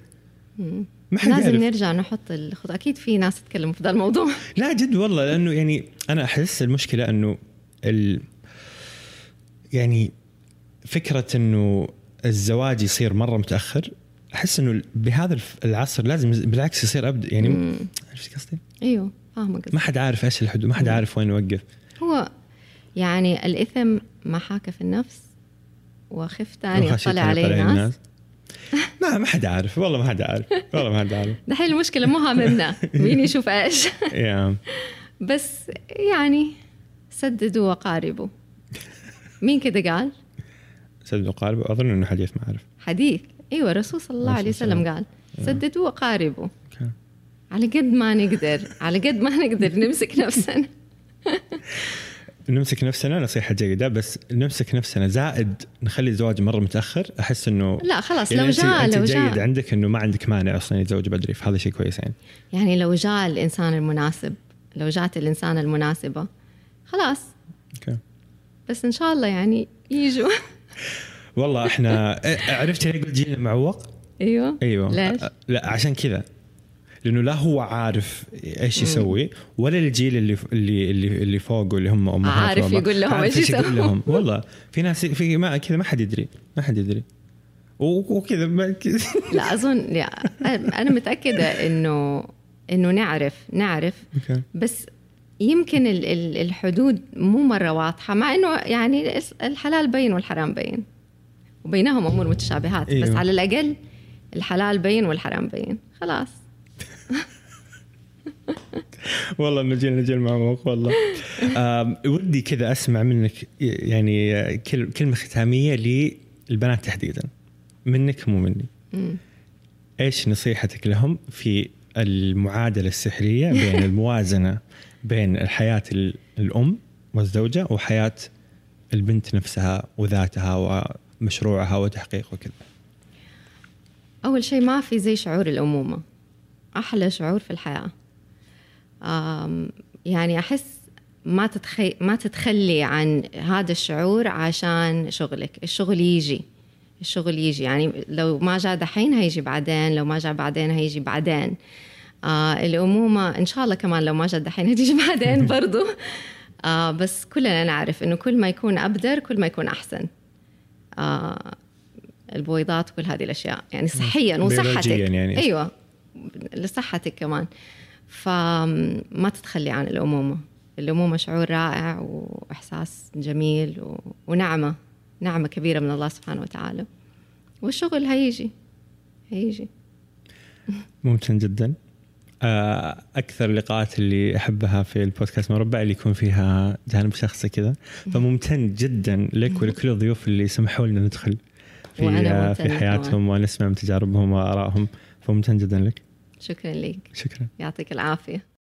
ما حد لازم. نرجع نحط الخط أكيد في ناس تتكلموا في ذا الموضوع. لا جد والله لأنه يعني أنا أحس المشكلة أنه ال يعني فكرة أنه الزواج يصير مرة متأخر أحس أنه بهذا العصر لازم بالعكس يصير ابدا يعني عرفت قصدي؟ أيوه فاهمة ما حد عارف إيش الحدود ما حد عارف وين يوقف. هو يعني الإثم ما حاك في النفس وخفت ان يطلع عليه الناس. ما ما حد عارف. والله ما حد عارف. والله ما حد عارف. دحين المشكلة مو هاممنا. مين يشوف إيش. بس يعني سددوا وقاربوا. مين كذا قال؟ سددوا وقاربوا؟ أظن إنه حديث ما أعرف. حديث. إيوه الرسول صلى الله عليه وسلم قال. سددوا وقاربوا. على قد ما نقدر. على قد ما نقدر نمسك نفسنا. نمسك نفسنا نصيحة جيدة بس نمسك نفسنا زائد نخلي الزواج مرة متأخر. أحس إنه لا خلاص يعني لو جاء لو جاء جيد عندك إنه ما عندك مانع أصلا يتزوج بدري فهذا شيء كويس يعني. يعني لو جاء الإنسان المناسب لو جات الإنسانة المناسبة خلاص. أوكي. بس إن شاء الله يعني يجوا. والله إحنا عرفت ليه قلت جيل معوق؟ أيوه. أيوه. ليش؟ لا عشان كذا. لأنه لا هو عارف إيش يسوي ولا الجيل اللي اللي اللي, اللي فوقه اللي هم أمهات عارف يقول لهم إيش يقول لهم. والله في ناس في ما كذا ما حد يدري ما حد يدري. وكذا لا أظن لا أنا متأكدة إنه إنه نعرف نعرف. بس يمكن الحدود مو مرة واضحة مع إنه يعني الحلال بين والحرام بين. وبينهم أمور متشابهات أيوه. بس على الأقل الحلال بين والحرام بين. خلاص. والله إنه جينا نجي المعموق والله. ودي كذا أسمع منك يعني كلمة ختامية للبنات تحديدا. منك مو مني. إيش نصيحتك لهم في المعادلة السحرية بين الموازنة بين الحياة الأم والزوجة وحياة البنت نفسها وذاتها ومشروعها وتحقيقه وكذا؟ أول شيء ما في زي شعور الأمومة. أحلى شعور في الحياة. يعني أحس ما تتخي ما تتخلي عن هذا الشعور عشان شغلك. الشغل يجي. الشغل يجي. يعني لو ما جاء دحين هيجي بعدين لو ما جاء بعدين هيجي بعدين. آه الأمومة إن شاء الله كمان لو ما جاء دحين هتيجي بعدين برضو. آه بس كلنا نعرف إنه كل ما يكون أبدر كل ما يكون أحسن. آه البويضات وكل هذه الأشياء. يعني صحيا وصحتك. يعني. أيوة. لصحتك كمان. فما تتخلي عن الأمومة. الأمومة شعور رائع وإحساس جميل ونعمة نعمة كبيرة من الله سبحانه وتعالى. والشغل هيجي هيجي. ممتن جدا. آه، أكثر اللقاءات اللي أحبها في البودكاست مربع اللي يكون فيها جانب شخصي كذا. فممتن جدا لك ولكل الضيوف اللي سمحوا لنا ندخل في آه، في حياتهم ونسمع من تجاربهم وآرائهم. فممتن جدا لك. شكرا لك شكرا. يعطيك العافية.